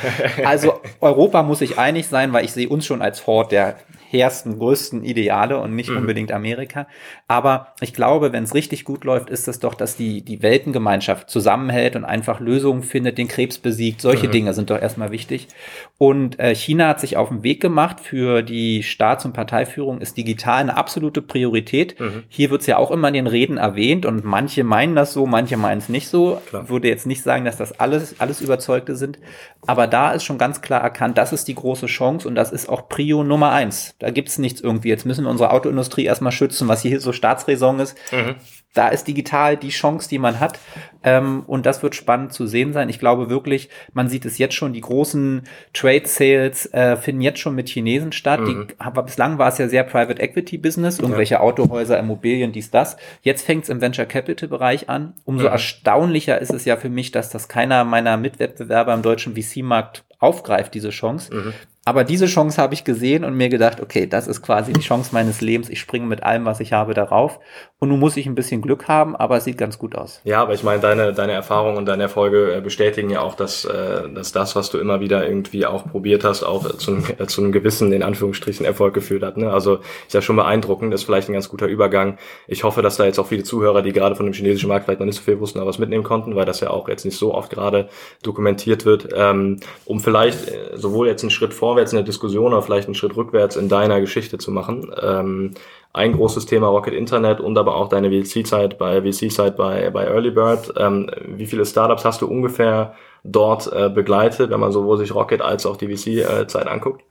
Also Europa muss sich einig sein, weil ich sehe uns schon als Hort der hehrsten, größten Ideale und nicht mhm. unbedingt Amerika. Aber ich glaube, wenn es richtig gut läuft, ist es doch, dass die, die Weltengemeinschaft zusammenhält und einfach Lösungen findet, den Krebs besiegt. Solche mhm. Dinge sind doch erstmal wichtig. Und äh, China hat sich auf den Weg gemacht für die Staats- und Parteiführung, ist digital eine absolute Priorität. Mhm. Hier wird es ja auch immer in den Reden erwähnt und manche meinen das so, manche meinen es nicht so. Klar. Würde jetzt nicht sagen, dass das alles, alles Überzeugte sind. Aber da ist schon ganz klar erkannt, das ist die große Chance und das ist auch Prio Nummer eins. Da gibt's nichts irgendwie. Jetzt müssen wir unsere Autoindustrie erstmal schützen, was hier so Staatsräson ist. Mhm. Da ist digital die Chance, die man hat. Ähm, und das wird spannend zu sehen sein. Ich glaube wirklich, man sieht es jetzt schon, die großen Trade Sales äh, finden jetzt schon mit Chinesen statt. Mhm. Die, aber bislang war es ja sehr Private Equity Business, irgendwelche ja. Autohäuser, Immobilien, dies, das. Jetzt fängt es im Venture Capital Bereich an. Umso mhm. erstaunlicher ist es ja für mich, dass das keiner meiner Mitwettbewerber im deutschen VC-Markt aufgreift, diese Chance. Mhm. Aber diese Chance habe ich gesehen und mir gedacht, okay, das ist quasi die Chance meines Lebens. Ich springe mit allem, was ich habe, darauf. Und nun muss ich ein bisschen Glück haben, aber es sieht ganz gut aus. Ja, aber ich meine, deine, deine Erfahrungen und deine Erfolge äh, bestätigen ja auch, dass, äh, dass das, was du immer wieder irgendwie auch probiert hast, auch zu, einem, äh, zu einem gewissen, in Anführungsstrichen, Erfolg geführt hat. Ne? Also ist ja schon beeindruckend, das ist vielleicht ein ganz guter Übergang. Ich hoffe, dass da jetzt auch viele Zuhörer, die gerade von dem chinesischen Markt vielleicht noch nicht so viel wussten, aber was mitnehmen konnten, weil das ja auch jetzt nicht so oft gerade dokumentiert wird, ähm, um vielleicht sowohl jetzt einen Schritt vorwärts in der Diskussion oder vielleicht einen Schritt rückwärts in deiner Geschichte zu machen. Ähm, ein großes Thema Rocket Internet und aber auch deine VC-Zeit bei VC-Zeit bei, bei Early Bird. Ähm, wie viele Startups hast du ungefähr dort äh, begleitet, wenn man sowohl sich Rocket als auch die VC-Zeit anguckt?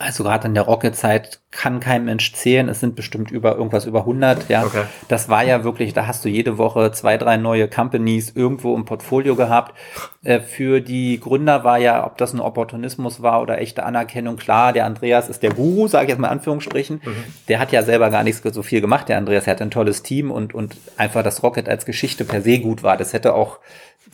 Also gerade in der Rocket-Zeit kann kein Mensch zählen. Es sind bestimmt über irgendwas über 100. Ja, okay. das war ja wirklich. Da hast du jede Woche zwei, drei neue Companies irgendwo im Portfolio gehabt. Äh, für die Gründer war ja, ob das ein Opportunismus war oder echte Anerkennung, klar. Der Andreas ist der Guru, sage ich jetzt mal in Anführungsstrichen. Mhm. Der hat ja selber gar nichts so viel gemacht. Der Andreas er hat ein tolles Team und und einfach das Rocket als Geschichte per se gut war. Das hätte auch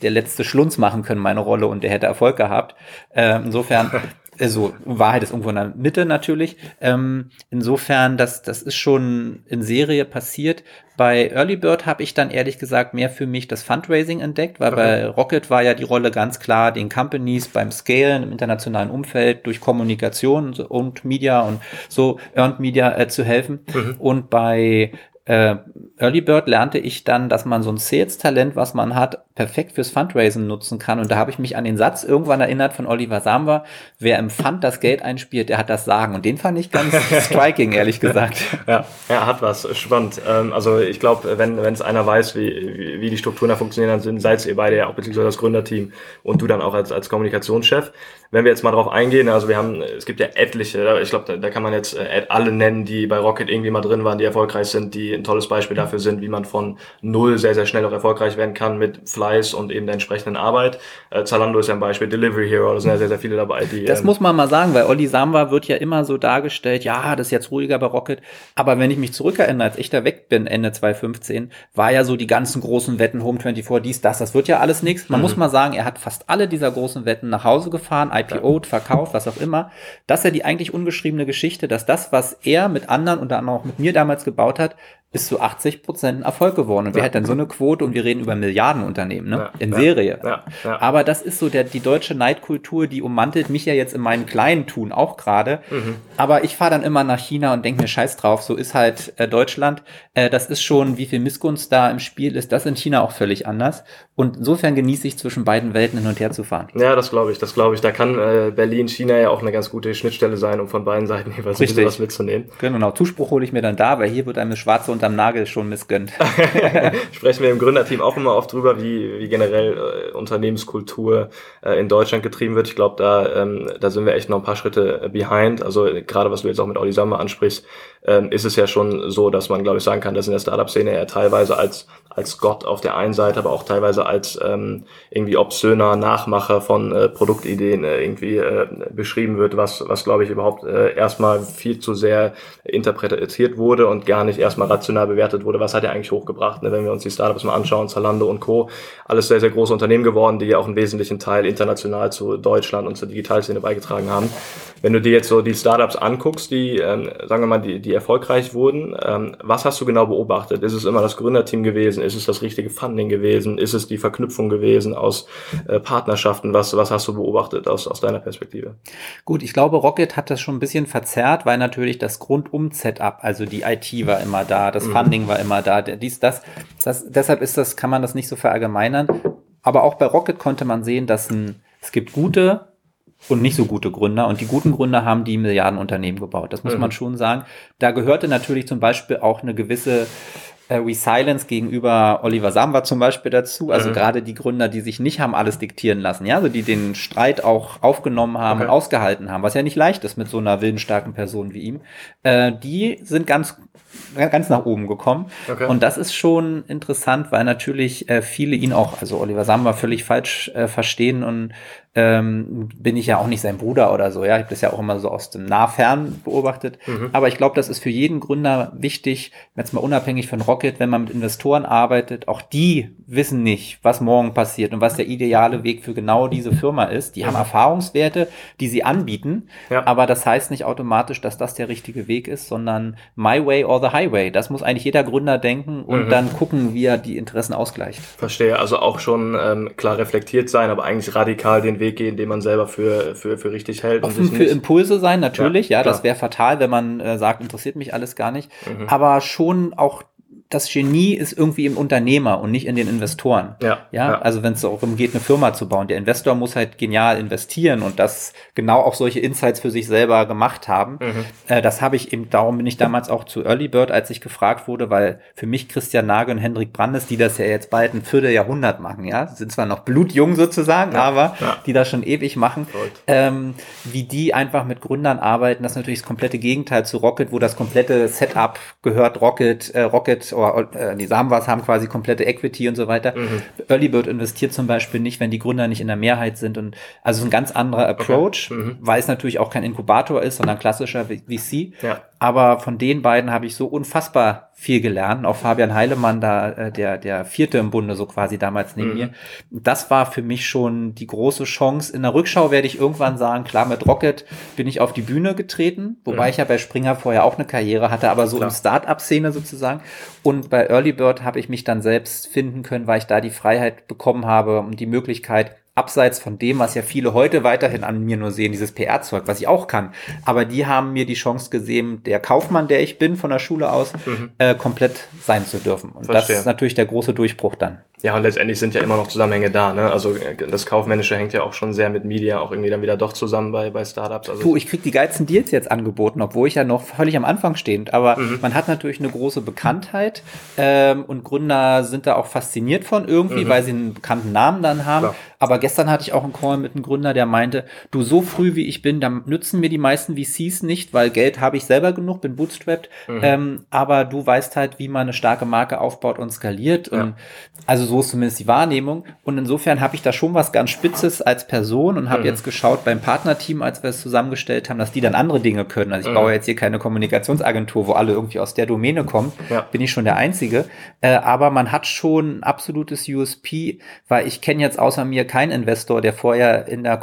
der letzte Schlunz machen können, meine Rolle, und der hätte Erfolg gehabt. Äh, insofern also Wahrheit ist irgendwo in der Mitte natürlich. Ähm, insofern, das, das ist schon in Serie passiert. Bei Early Bird habe ich dann ehrlich gesagt mehr für mich das Fundraising entdeckt, weil okay. bei Rocket war ja die Rolle ganz klar, den Companies beim Scalen im internationalen Umfeld durch Kommunikation und Media und so Earned Media äh, zu helfen. Mhm. Und bei äh, Early Bird lernte ich dann, dass man so ein Sales-Talent, was man hat, perfekt fürs Fundraising nutzen kann. Und da habe ich mich an den Satz irgendwann erinnert von Oliver Samba, wer im Fund das Geld einspielt, der hat das Sagen. Und den fand ich ganz striking, ehrlich gesagt. Ja, er hat was. Spannend. Ähm, also ich glaube, wenn wenn es einer weiß, wie, wie die Strukturen da funktionieren, dann sind, seid ihr beide ja auch beziehungsweise das Gründerteam und du dann auch als, als Kommunikationschef. Wenn wir jetzt mal drauf eingehen, also wir haben, es gibt ja etliche, ich glaube, da, da kann man jetzt äh, alle nennen, die bei Rocket irgendwie mal drin waren, die erfolgreich sind, die ein tolles Beispiel dafür sind, wie man von null sehr, sehr schnell auch erfolgreich werden kann mit Fleiß und eben der entsprechenden Arbeit. Äh, Zalando ist ja ein Beispiel, Delivery Hero, da sind ja sehr, sehr viele dabei. Die, das ähm, muss man mal sagen, weil Olli Samba wird ja immer so dargestellt, ja, das ist jetzt ruhiger bei Rocket. Aber wenn ich mich zurückerinnere, als ich da weg bin, Ende 2015, war ja so die ganzen großen Wetten, Home 24, dies, das, das wird ja alles nichts. Man mhm. muss mal sagen, er hat fast alle dieser großen Wetten nach Hause gefahren, IPO'd, verkauft, was auch immer. Das ist ja die eigentlich ungeschriebene Geschichte, dass das, was er mit anderen, unter anderem auch mit mir damals gebaut hat, ist zu 80 Prozent ein Erfolg geworden. Und wer hat denn so eine Quote? Und wir reden über Milliardenunternehmen, ne? Ja, In ja, Serie. ja, ja. Aber das ist so der, die deutsche Neidkultur, die ummantelt mich ja jetzt in meinem kleinen Tun auch gerade. Mhm. Aber ich fahre dann immer nach China und denke mir, scheiß drauf, so ist halt äh, Deutschland. Äh, das ist schon, wie viel Missgunst da im Spiel ist, das in China auch völlig anders. Und insofern genieße ich zwischen beiden Welten hin und her zu fahren. Ja, das glaube ich, das glaube ich. Da kann äh, Berlin, China ja auch eine ganz gute Schnittstelle sein, um von beiden Seiten jeweils ein bisschen was mitzunehmen. Genau, Zuspruch hole ich mir dann da, weil hier wird einem das Schwarze unterm Nagel schon missgönnt. Sprechen wir im Gründerteam auch immer oft drüber, wie, wie generell äh, Unternehmenskultur äh, in Deutschland getrieben wird. Ich glaube, da, ähm, da sind wir echt noch ein paar Schritte äh, behind. Also äh, gerade was du jetzt auch mit Audi Samba ansprichst, ähm, ist es ja schon so, dass man, glaube ich, sagen kann, dass in der Startup-Szene er teilweise als als Gott auf der einen Seite, aber auch teilweise als ähm, irgendwie obszöner Nachmacher von äh, Produktideen äh, irgendwie äh, beschrieben wird, was, was glaube ich überhaupt äh, erstmal viel zu sehr interpretiert wurde und gar nicht erstmal rational bewertet wurde, was hat er eigentlich hochgebracht. Ne? Wenn wir uns die Startups mal anschauen, Zalando und Co., alles sehr, sehr große Unternehmen geworden, die ja auch einen wesentlichen Teil international zu Deutschland und zur Digitalszene beigetragen haben. Wenn du dir jetzt so die Startups anguckst, die, ähm, sagen wir mal, die, die erfolgreich wurden, ähm, was hast du genau beobachtet? Ist es immer das Gründerteam gewesen? Ist es das richtige Funding gewesen? Ist es die Verknüpfung gewesen aus äh, Partnerschaften? Was, was hast du beobachtet aus, aus deiner Perspektive? Gut, ich glaube, Rocket hat das schon ein bisschen verzerrt, weil natürlich das Grundum-Setup, also die IT war immer da, das Funding war immer da, dies, das, das. Deshalb ist das, kann man das nicht so verallgemeinern. Aber auch bei Rocket konnte man sehen, dass ein, es gibt gute und nicht so gute Gründer. Und die guten Gründer haben die Milliardenunternehmen gebaut. Das muss man schon sagen. Da gehörte natürlich zum Beispiel auch eine gewisse äh, Resilience gegenüber Oliver Samba zum Beispiel dazu. Also gerade die Gründer, die sich nicht haben alles diktieren lassen, ja, also die den Streit auch aufgenommen haben Okay. und ausgehalten haben, was ja nicht leicht ist mit so einer willensstarken Person wie ihm, äh, die sind ganz ganz nach oben gekommen. Okay. Und das ist schon interessant, weil natürlich äh, viele ihn auch, also Oliver Samba völlig falsch äh, verstehen und ähm, bin ich ja auch nicht sein Bruder oder so. Ja, ich habe das ja auch immer so aus dem Nahfern beobachtet. Aber ich glaube, das ist für jeden Gründer wichtig, jetzt mal unabhängig von Rocket, wenn man mit Investoren arbeitet, auch die wissen nicht, was morgen passiert und was der ideale Weg für genau diese Firma ist. Die haben Erfahrungswerte, die sie anbieten, Ja. aber das heißt nicht automatisch, dass das der richtige Weg ist, sondern my way or the highway. Das muss eigentlich jeder Gründer denken und dann gucken, wie er die Interessen ausgleicht. Verstehe, also auch schon ähm, klar reflektiert sein, aber eigentlich radikal den Weg gehen, den man selber für, für, für richtig hält. Offen für Impulse sein, natürlich. Ja, Ja, das wäre fatal, wenn man äh, sagt, interessiert mich alles gar nicht. Aber schon auch das Genie ist irgendwie im Unternehmer und nicht in den Investoren. Ja, Ja, ja. also wenn es darum geht, eine Firma zu bauen. Der Investor muss halt genial investieren und das genau auch solche Insights für sich selber gemacht haben. Mhm. Äh, das habe ich eben, darum bin ich damals auch zu Early Bird, als ich gefragt wurde, weil für mich Christian Nagel und Hendrik Brandes, die das ja jetzt bald ein Vierteljahrhundert machen, ja, sind zwar noch blutjung sozusagen, aber ja. die das schon ewig machen, ähm, wie die einfach mit Gründern arbeiten. Das ist natürlich das komplette Gegenteil zu Rocket, wo das komplette Setup gehört. Rocket, äh, Rocket oder äh, die Samwas haben quasi komplette Equity und so weiter. Mhm. Early Bird investiert zum Beispiel nicht, wenn die Gründer nicht in der Mehrheit sind. Und also ein ganz anderer Approach, Mhm. weil es natürlich auch kein Inkubator ist, sondern klassischer VC. Ja. Aber von den beiden habe ich so unfassbar viel gelernt. Auch Fabian Heilemann, da äh, der der vierte im Bunde so quasi damals neben Mhm. mir. Das war für mich schon die große Chance. In der Rückschau werde ich irgendwann sagen, klar mit Rocket bin ich auf die Bühne getreten, wobei ich ja bei Springer vorher auch eine Karriere hatte, aber so Mhm. Klar. im Start-up-Szene sozusagen. Und bei Early Bird habe ich mich dann selbst finden können, weil ich da die Freiheit bekommen habe und die Möglichkeit abseits von dem, was ja viele heute weiterhin an mir nur sehen, dieses PR-Zeug, was ich auch kann. Aber die haben mir die Chance gesehen, der Kaufmann, der ich bin, von der Schule aus, äh, komplett sein zu dürfen. Und Mhm. Verstehe. das ist natürlich der große Durchbruch dann. Ja, und letztendlich sind ja immer noch Zusammenhänge da. Ne? Also das Kaufmännische hängt ja auch schon sehr mit Media auch irgendwie dann wieder doch zusammen bei, bei Startups. Also Du, ich krieg die geilsten Deals jetzt angeboten, obwohl ich ja noch völlig am Anfang stehend. Aber Mhm. man hat natürlich eine große Bekanntheit ähm, und Gründer sind da auch fasziniert von irgendwie, weil sie einen bekannten Namen dann haben. Mhm. Klar. Aber gestern hatte ich auch einen Call mit einem Gründer, der meinte, du so früh wie ich bin, dann nützen mir die meisten VCs nicht, weil Geld habe ich selber genug, bin bootstrapped. Mhm. Ähm, aber du weißt halt, wie man eine starke Marke aufbaut und skaliert. Ja. Und also so ist zumindest die Wahrnehmung. Und insofern habe ich da schon was ganz Spitzes als Person und Mhm. habe jetzt geschaut beim Partnerteam, als wir es zusammengestellt haben, dass die dann andere Dinge können. Also ich baue jetzt hier keine Kommunikationsagentur, wo alle irgendwie aus der Domäne kommen. Ja. Bin ich schon der Einzige. Äh, aber man hat schon ein absolutes USP, weil ich kenne jetzt außer mir keinen Investor, der vorher in der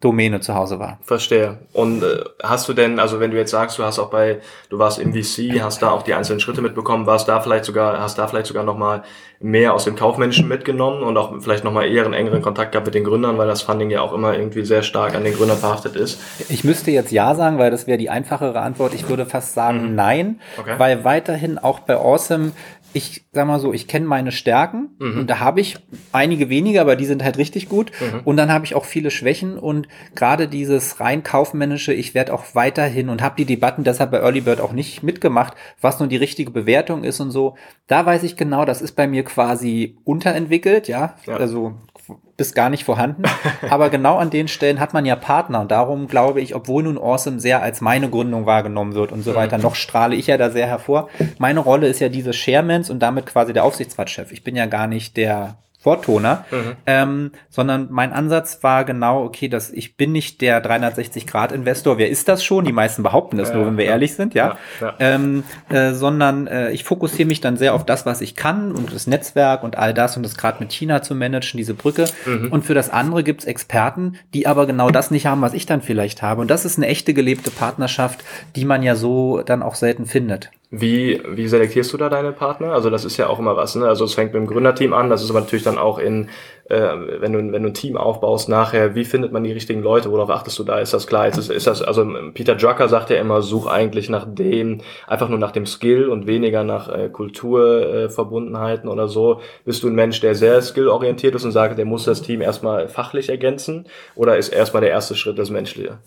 Domäne zu Hause war. Verstehe. Und äh, hast du denn, also wenn du jetzt sagst, du hast auch bei, du warst im VC, hast da auch die einzelnen Schritte mitbekommen, warst da vielleicht sogar, hast da vielleicht sogar nochmal mehr aus dem Kaufmännischen mitgenommen und auch vielleicht nochmal eher einen engeren Kontakt gehabt mit den Gründern, weil das Funding ja auch immer irgendwie sehr stark an den Gründern verhaftet ist? Ich müsste jetzt ja sagen, weil das wäre die einfachere Antwort. Ich würde fast sagen mhm. nein, okay. weil weiterhin auch bei Awesome ich sag mal so, ich kenne meine Stärken mhm. und da habe ich einige weniger, aber die sind halt richtig gut. Mhm. Und dann habe ich auch viele Schwächen und gerade dieses rein kaufmännische, ich werde auch weiterhin und habe die Debatten deshalb bei Early Bird auch nicht mitgemacht, was nun die richtige Bewertung ist und so. Da weiß ich genau, das ist bei mir quasi unterentwickelt, ja. ja. Also bis gar nicht vorhanden. Aber genau an den Stellen hat man ja Partner. Und darum glaube ich, obwohl nun Awesome sehr als meine Gründung wahrgenommen wird und so weiter, noch strahle ich ja da sehr hervor. Meine Rolle ist ja diese Sharemans und damit quasi der Aufsichtsratschef. Ich bin ja gar nicht der Vortoner, mhm. ähm, sondern mein Ansatz war genau, okay, dass ich bin nicht der 360-Grad-Investor. Wer ist das schon? Die meisten behaupten das ja, nur, wenn wir ja. ehrlich sind, ja. ja ähm, äh, sondern äh, ich fokussiere mich dann sehr auf das, was ich kann und das Netzwerk und all das und das gerade mit China zu managen, diese Brücke. Mhm. Und für das andere gibt's Experten, die aber genau das nicht haben, was ich dann vielleicht habe. Und das ist eine echte gelebte Partnerschaft, die man ja so dann auch selten findet. Wie, wie selektierst du da deine Partner? Also das ist ja auch immer was, ne? Also es fängt mit dem Gründerteam an, das ist aber natürlich dann auch in, äh, wenn du wenn du ein Team aufbaust nachher, wie findet man die richtigen Leute, worauf achtest du da? Ist das klar? Ist das, ist das also Peter Drucker sagt ja immer, such eigentlich nach dem, einfach nur nach dem Skill und weniger nach äh, Kulturverbundenheiten äh, oder so. Bist du ein Mensch, der sehr skillorientiert ist und sagt, der muss das Team erstmal fachlich ergänzen oder ist erstmal der erste Schritt das Menschliche?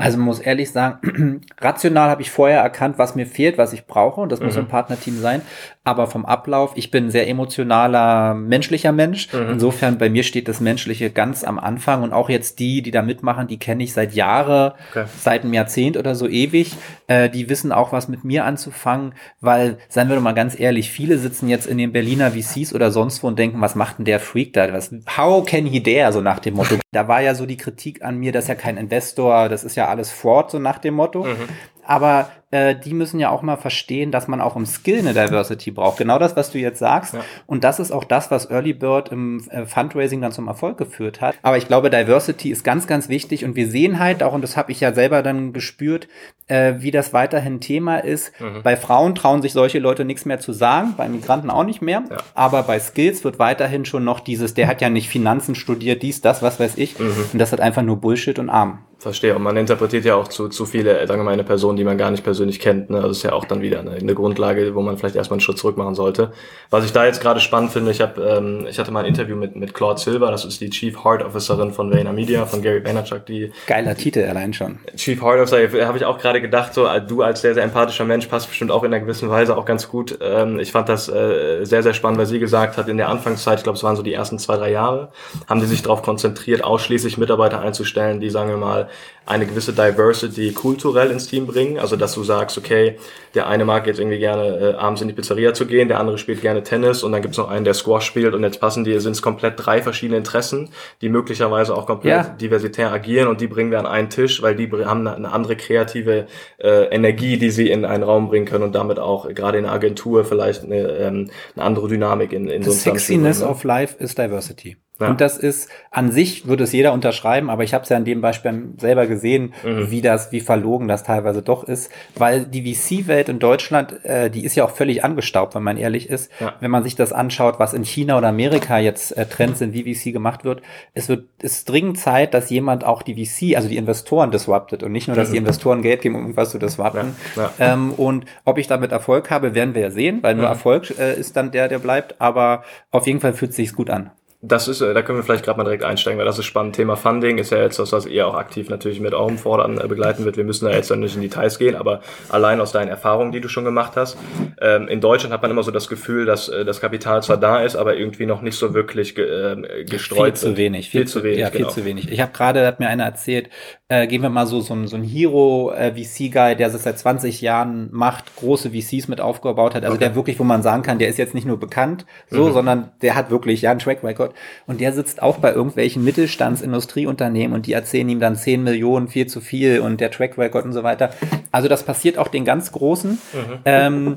Also man muss ehrlich sagen, rational habe ich vorher erkannt, was mir fehlt, was ich brauche und das mhm. muss ein Partnerteam sein. Aber vom Ablauf, ich bin ein sehr emotionaler, menschlicher Mensch. Mhm. Insofern bei mir steht das Menschliche ganz am Anfang und auch jetzt die, die da mitmachen, die kenne ich seit Jahre, okay. seit einem Jahrzehnt oder so ewig. Äh, die wissen auch, was mit mir anzufangen, weil, seien wir doch mal ganz ehrlich, viele sitzen jetzt in den Berliner VCs oder sonst wo und denken, was macht denn der Freak da? Was, how can he dare? So nach dem Motto. da war ja so die Kritik an mir, dass ja kein Investor, das ist ja alles Fraud, so nach dem Motto. Mhm. Aber äh, die müssen ja auch mal verstehen, dass man auch im Skill eine Diversity braucht. Genau das, was du jetzt sagst. Ja. Und das ist auch das, was Early Bird im äh, Fundraising dann zum Erfolg geführt hat. Aber ich glaube, Diversity ist ganz, ganz wichtig. Und wir sehen halt auch, und das habe ich ja selber dann gespürt, äh, wie das weiterhin Thema ist. Mhm. Bei Frauen trauen sich solche Leute nichts mehr zu sagen, bei Migranten auch nicht mehr. Ja. Aber bei Skills wird weiterhin schon noch dieses, der hat ja nicht Finanzen studiert, dies, das, was weiß ich. Mhm. Und das hat einfach nur Bullshit und Arm. Verstehe. Und man interpretiert ja auch zu, zu viele, sagen wir mal, eine Person, die man gar nicht persönlich kennt. Ne? Also ist ja auch dann wieder eine, eine Grundlage, wo man vielleicht erstmal einen Schritt zurück machen sollte. Was ich da jetzt gerade spannend finde, ich habe, ähm, ich hatte mal ein Interview mit, mit Claude Silver, das ist die Chief Heart Officerin von VaynerMedia, von Gary Vaynerchuk, die. Geiler Titel allein schon. Chief Heart Officer, habe ich auch gerade gedacht, so, du als sehr, sehr empathischer Mensch passt bestimmt auch in einer gewissen Weise auch ganz gut. Ähm, ich fand das äh, sehr, sehr spannend, weil sie gesagt hat, in der Anfangszeit, ich glaube, es waren so die ersten zwei, drei Jahre, haben die sich darauf konzentriert, ausschließlich Mitarbeiter einzustellen, die, sagen wir mal, eine gewisse Diversity kulturell ins Team bringen. Also dass du sagst, okay, der eine mag jetzt irgendwie gerne äh, abends in die Pizzeria zu gehen, der andere spielt gerne Tennis und dann gibt's noch einen, der Squash spielt und jetzt passen die, sind es komplett drei verschiedene Interessen, die möglicherweise auch komplett ja. diversitär agieren und die bringen wir an einen Tisch, weil die haben eine andere kreative äh, Energie, die sie in einen Raum bringen können und damit auch gerade in der Agentur vielleicht eine, ähm, eine andere Dynamik in, in The so einem Sexiness ne? of life is diversity. Ja. Und das ist an sich würde es jeder unterschreiben, aber ich habe es ja an dem Beispiel selber gesehen, mhm. wie das, wie verlogen das teilweise doch ist, weil die VC-Welt in Deutschland, äh, die ist ja auch völlig angestaubt, wenn man ehrlich ist. Ja. Wenn man sich das anschaut, was in China oder Amerika jetzt äh, Trends sind, wie VC gemacht wird, es wird es ist dringend Zeit, dass jemand auch die VC, also die Investoren disruptet und nicht nur, dass mhm. die Investoren Geld geben, um irgendwas zu disrupten. Ja. Ähm, und ob ich damit Erfolg habe, werden wir ja sehen, weil nur mhm. Erfolg äh, ist dann der, der bleibt. Aber auf jeden Fall fühlt es sich gut an. Das ist, äh, da können wir vielleicht gerade mal direkt einsteigen, weil das ist spannend. Thema Funding ist ja jetzt das, was ihr auch aktiv natürlich mit eurem Fordern äh, begleiten wird. Wir müssen da jetzt dann nicht in Details gehen, aber allein aus deinen Erfahrungen, die du schon gemacht hast. Ähm, in Deutschland hat man immer so das Gefühl, dass äh, das Kapital zwar da ist, aber irgendwie noch nicht so wirklich ge, äh, gestreut viel Zu wenig, viel, viel zu wenig. Ja, viel genau. zu wenig. Ich habe gerade, hat mir einer erzählt, äh, gehen wir mal so, so, so ein Hero-VC-Guy, der das seit 20 Jahren macht, große VCs mit aufgebaut hat. Also okay. der wirklich, wo man sagen kann, der ist jetzt nicht nur bekannt, so, mhm. sondern der hat wirklich ja einen Track Record. Und der sitzt auch bei irgendwelchen Mittelstandsindustrieunternehmen und die erzählen ihm dann 10 Millionen, viel zu viel und der Track Record und so weiter. Also das passiert auch den ganz Großen. Mhm. Ähm,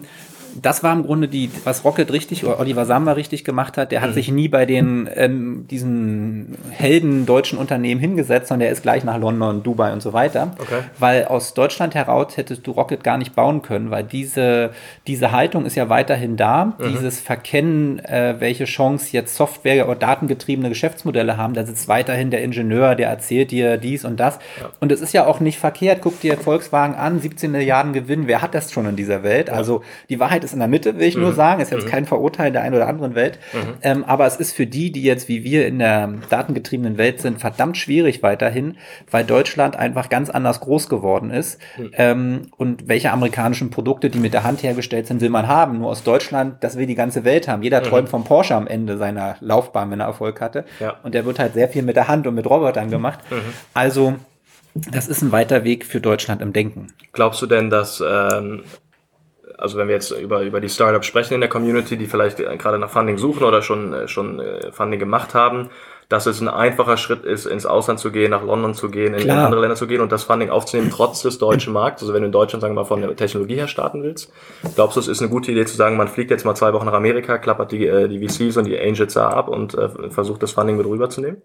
das war im Grunde die, was Rocket richtig oder Oliver Samba richtig gemacht hat. Der hat mhm. sich nie bei den ähm, diesen Helden deutschen Unternehmen hingesetzt, sondern der ist gleich nach London, Dubai und so weiter. Okay. Weil aus Deutschland heraus hättest du Rocket gar nicht bauen können, weil diese diese Haltung ist ja weiterhin da. Mhm. Dieses Verkennen, äh, welche Chance jetzt Software oder datengetriebene Geschäftsmodelle haben, da sitzt weiterhin der Ingenieur, der erzählt dir dies und das. Ja. Und es ist ja auch nicht verkehrt. Guck dir Volkswagen an, 17 Milliarden Gewinn. Wer hat das schon in dieser Welt? Ja. Also die Wahrheit ist in der Mitte, will ich mhm. nur sagen. Ist jetzt mhm. kein Verurteil der einen oder anderen Welt. Mhm. Ähm, aber es ist für die, die jetzt wie wir in der datengetriebenen Welt sind, verdammt schwierig weiterhin, weil Deutschland einfach ganz anders groß geworden ist. Mhm. Ähm, und welche amerikanischen Produkte, die mit der Hand hergestellt sind, will man haben. Nur aus Deutschland, das will die ganze Welt haben. Jeder mhm. träumt vom Porsche am Ende seiner Laufbahn, wenn er Erfolg hatte. Ja. Und der wird halt sehr viel mit der Hand und mit Robotern gemacht. Mhm. Also das ist ein weiter Weg für Deutschland im Denken. Glaubst du denn, dass, ähm, also wenn wir jetzt über, über die Startups sprechen in der Community, die vielleicht gerade nach Funding suchen oder schon, äh, schon äh, Funding gemacht haben, dass es ein einfacher Schritt ist, ins Ausland zu gehen, nach London zu gehen, in Klar. andere Länder zu gehen und das Funding aufzunehmen, trotz des deutschen Markts. Also wenn du in Deutschland, sagen wir mal, von der Technologie her starten willst, glaubst du, es ist eine gute Idee zu sagen, man fliegt jetzt mal zwei Wochen nach Amerika, klappert die, äh, die VCs und die Angels da ab und äh, versucht das Funding mit rüberzunehmen?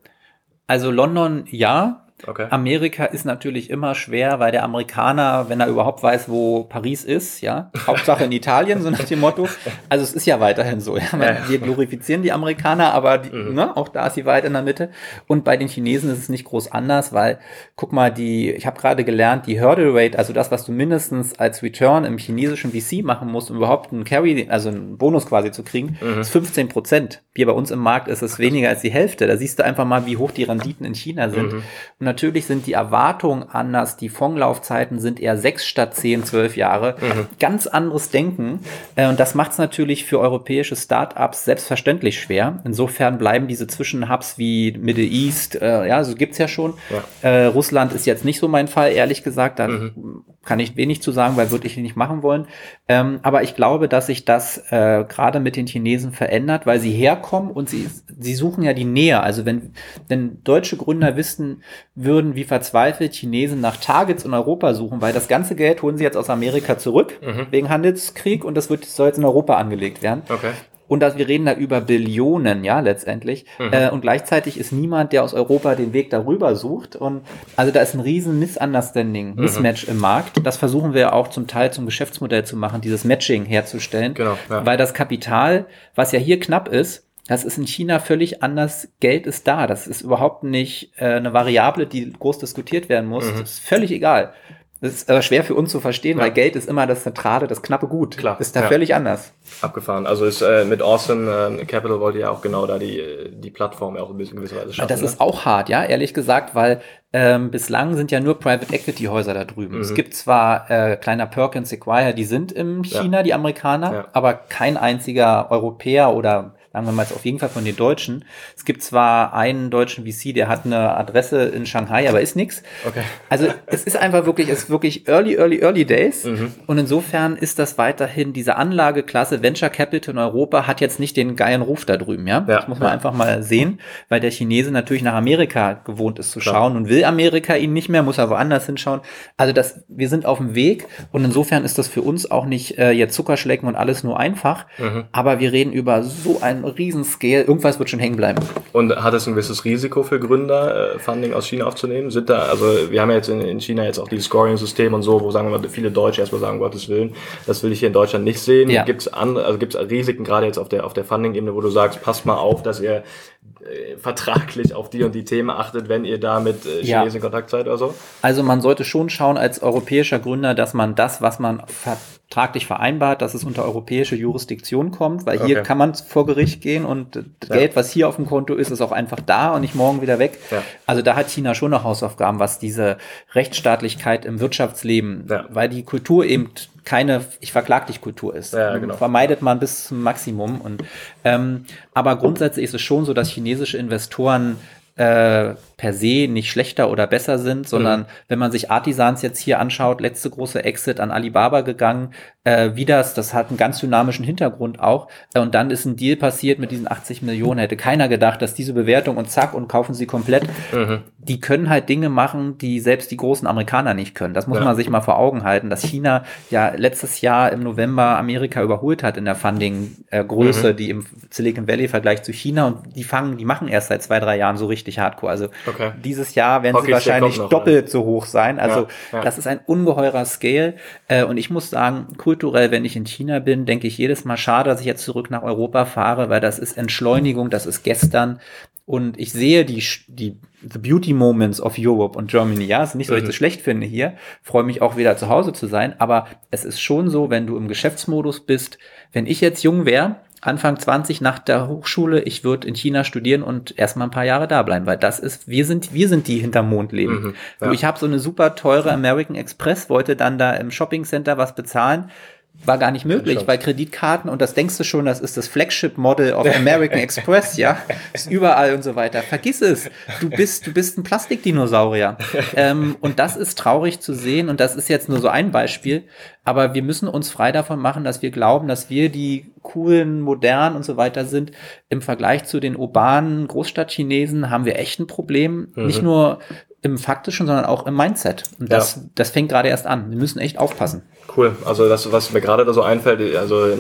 Also London ja, Okay. Amerika ist natürlich immer schwer, weil der Amerikaner, wenn er überhaupt weiß, wo Paris ist, ja, Hauptsache in Italien, so nach dem Motto. Also es ist ja weiterhin so. Ja. Wir glorifizieren die Amerikaner, aber die, mhm. ne, auch da ist sie weit in der Mitte. Und bei den Chinesen ist es nicht groß anders, weil, guck mal, die, ich habe gerade gelernt, die Hurdle Rate, also das, was du mindestens als Return im chinesischen VC machen musst, um überhaupt einen Carry, also einen Bonus quasi zu kriegen, mhm. ist 15 Prozent. Hier bei uns im Markt ist es weniger als die Hälfte. Da siehst du einfach mal, wie hoch die Renditen in China sind. Mhm natürlich sind die Erwartungen anders, die Fondlaufzeiten sind eher sechs statt zehn, zwölf Jahre. Mhm. Ganz anderes Denken. Äh, und das macht es natürlich für europäische Startups selbstverständlich schwer. Insofern bleiben diese Zwischenhubs wie Middle East, äh, ja, so gibt's ja schon. Ja. Äh, Russland ist jetzt nicht so mein Fall, ehrlich gesagt. Da mhm. kann ich wenig zu sagen, weil würde ich nicht machen wollen. Ähm, aber ich glaube, dass sich das äh, gerade mit den Chinesen verändert, weil sie herkommen und sie, sie suchen ja die Nähe. Also wenn, wenn deutsche Gründer wissen, würden wie verzweifelt Chinesen nach Targets in Europa suchen, weil das ganze Geld holen sie jetzt aus Amerika zurück mhm. wegen Handelskrieg und das wird soll jetzt in Europa angelegt werden. Okay. Und dass wir reden da über Billionen, ja, letztendlich. Mhm. Äh, und gleichzeitig ist niemand, der aus Europa den Weg darüber sucht. Und also da ist ein riesen Misunderstanding, mhm. Mismatch im Markt. Das versuchen wir auch zum Teil zum Geschäftsmodell zu machen, dieses Matching herzustellen. Genau, ja. Weil das Kapital, was ja hier knapp ist, das ist in China völlig anders. Geld ist da. Das ist überhaupt nicht äh, eine Variable, die groß diskutiert werden muss. Mhm. Das ist völlig egal. Das ist aber schwer für uns zu verstehen, ja. weil Geld ist immer das zentrale, das knappe Gut. Klar. Ist da ja. völlig anders. Abgefahren. Also ist äh, mit Awesome äh, Capital wollt ihr ja auch genau da die, die Plattform auch in gewisser Weise schaffen. Das ne? ist auch hart, ja, ehrlich gesagt, weil ähm, bislang sind ja nur Private Equity Häuser da drüben. Mhm. Es gibt zwar äh, kleiner Perkins Sequire, die sind in China, ja. die Amerikaner, aber kein einziger Europäer oder sagen wir mal auf jeden Fall von den Deutschen. Es gibt zwar einen deutschen VC, der hat eine Adresse in Shanghai, aber ist nix. Okay. Also es ist einfach wirklich, es ist wirklich early, early, early days. Mhm. Und insofern ist das weiterhin diese Anlageklasse Venture Capital in Europa hat jetzt nicht den geilen Ruf da drüben, ja. ja. Das muss man ja. einfach mal sehen, weil der Chinese natürlich nach Amerika gewohnt ist zu Klar. schauen und will Amerika ihn nicht mehr, muss er woanders hinschauen. Also das, wir sind auf dem Weg und insofern ist das für uns auch nicht äh, jetzt Zuckerschlecken und alles nur einfach. Mhm. Aber wir reden über so ein Riesenscale, irgendwas wird schon hängen bleiben. Und hat es ein gewisses Risiko für Gründer, äh, Funding aus China aufzunehmen? Sind da, also wir haben ja jetzt in, in China jetzt auch dieses Scoring-System und so, wo sagen wir mal, viele Deutsche erstmal sagen, Gottes Willen, das will ich hier in Deutschland nicht sehen. Ja. Gibt es also gibt's Risiken gerade jetzt auf der, auf der Funding-Ebene, wo du sagst, passt mal auf, dass ihr äh, vertraglich auf die und die Themen achtet, wenn ihr da mit äh, Chinesen ja. in Kontakt seid oder so? Also man sollte schon schauen als europäischer Gründer, dass man das, was man vertraglich vereinbart, dass es unter europäische Jurisdiktion kommt, weil hier okay. kann man vor Gericht gehen und das ja. Geld, was hier auf dem Konto ist, ist auch einfach da und nicht morgen wieder weg. Ja. Also da hat China schon noch Hausaufgaben, was diese Rechtsstaatlichkeit im Wirtschaftsleben, weil die Kultur eben keine ich verklag dich Kultur ist. Ja, genau. Vermeidet man bis zum Maximum. Und, ähm, aber grundsätzlich ist es schon so, dass chinesische Investoren äh, per se nicht schlechter oder besser sind, sondern mhm. wenn man sich Artisans jetzt hier anschaut, letzte große Exit an Alibaba gegangen, äh, wie das, das hat einen ganz dynamischen Hintergrund auch. Äh, und dann ist ein Deal passiert mit diesen 80 Millionen. Hätte keiner gedacht, dass diese Bewertung und zack und kaufen sie komplett. Mhm. Die können halt Dinge machen, die selbst die großen Amerikaner nicht können. Das muss ja. man sich mal vor Augen halten, dass China ja letztes Jahr im November Amerika überholt hat in der Funding-Größe, mhm. die im Silicon Valley Vergleich zu China und die fangen, die machen erst seit zwei, drei Jahren so richtig Hardcore. Also okay. dieses Jahr werden Hockey sie wahrscheinlich doppelt ja. so hoch sein. Also ja, das ist ein ungeheurer Scale. Äh, und ich muss sagen, kulturell, wenn ich in China bin, denke ich jedes Mal schade, dass ich jetzt zurück nach Europa fahre, weil das ist Entschleunigung, das ist gestern. Und ich sehe die, die the Beauty Moments of Europe und Germany. Ja, es ist nicht so, dass ich das mhm. schlecht finde hier. Freue mich auch wieder zu Hause zu sein. Aber es ist schon so, wenn du im Geschäftsmodus bist, wenn ich jetzt jung wäre, Anfang 20 nach der Hochschule, ich würde in China studieren und erstmal ein paar Jahre da bleiben, weil das ist, wir sind, wir sind die hinterm Mond leben. Mhm, ja. Ich habe so eine super teure American Express, wollte dann da im Shopping Center was bezahlen war gar nicht möglich, weil Kreditkarten, und das denkst du schon, das ist das Flagship-Model of American Express, ja, ist überall und so weiter. Vergiss es. Du bist, du bist ein Plastikdinosaurier. ähm, und das ist traurig zu sehen, und das ist jetzt nur so ein Beispiel, aber wir müssen uns frei davon machen, dass wir glauben, dass wir die coolen, modernen und so weiter sind. Im Vergleich zu den urbanen Großstadtchinesen haben wir echt ein Problem. Mhm. Nicht nur im faktischen, sondern auch im Mindset. Und das, ja. das fängt gerade erst an. Wir müssen echt aufpassen. Cool. Also das, was mir gerade da so einfällt, also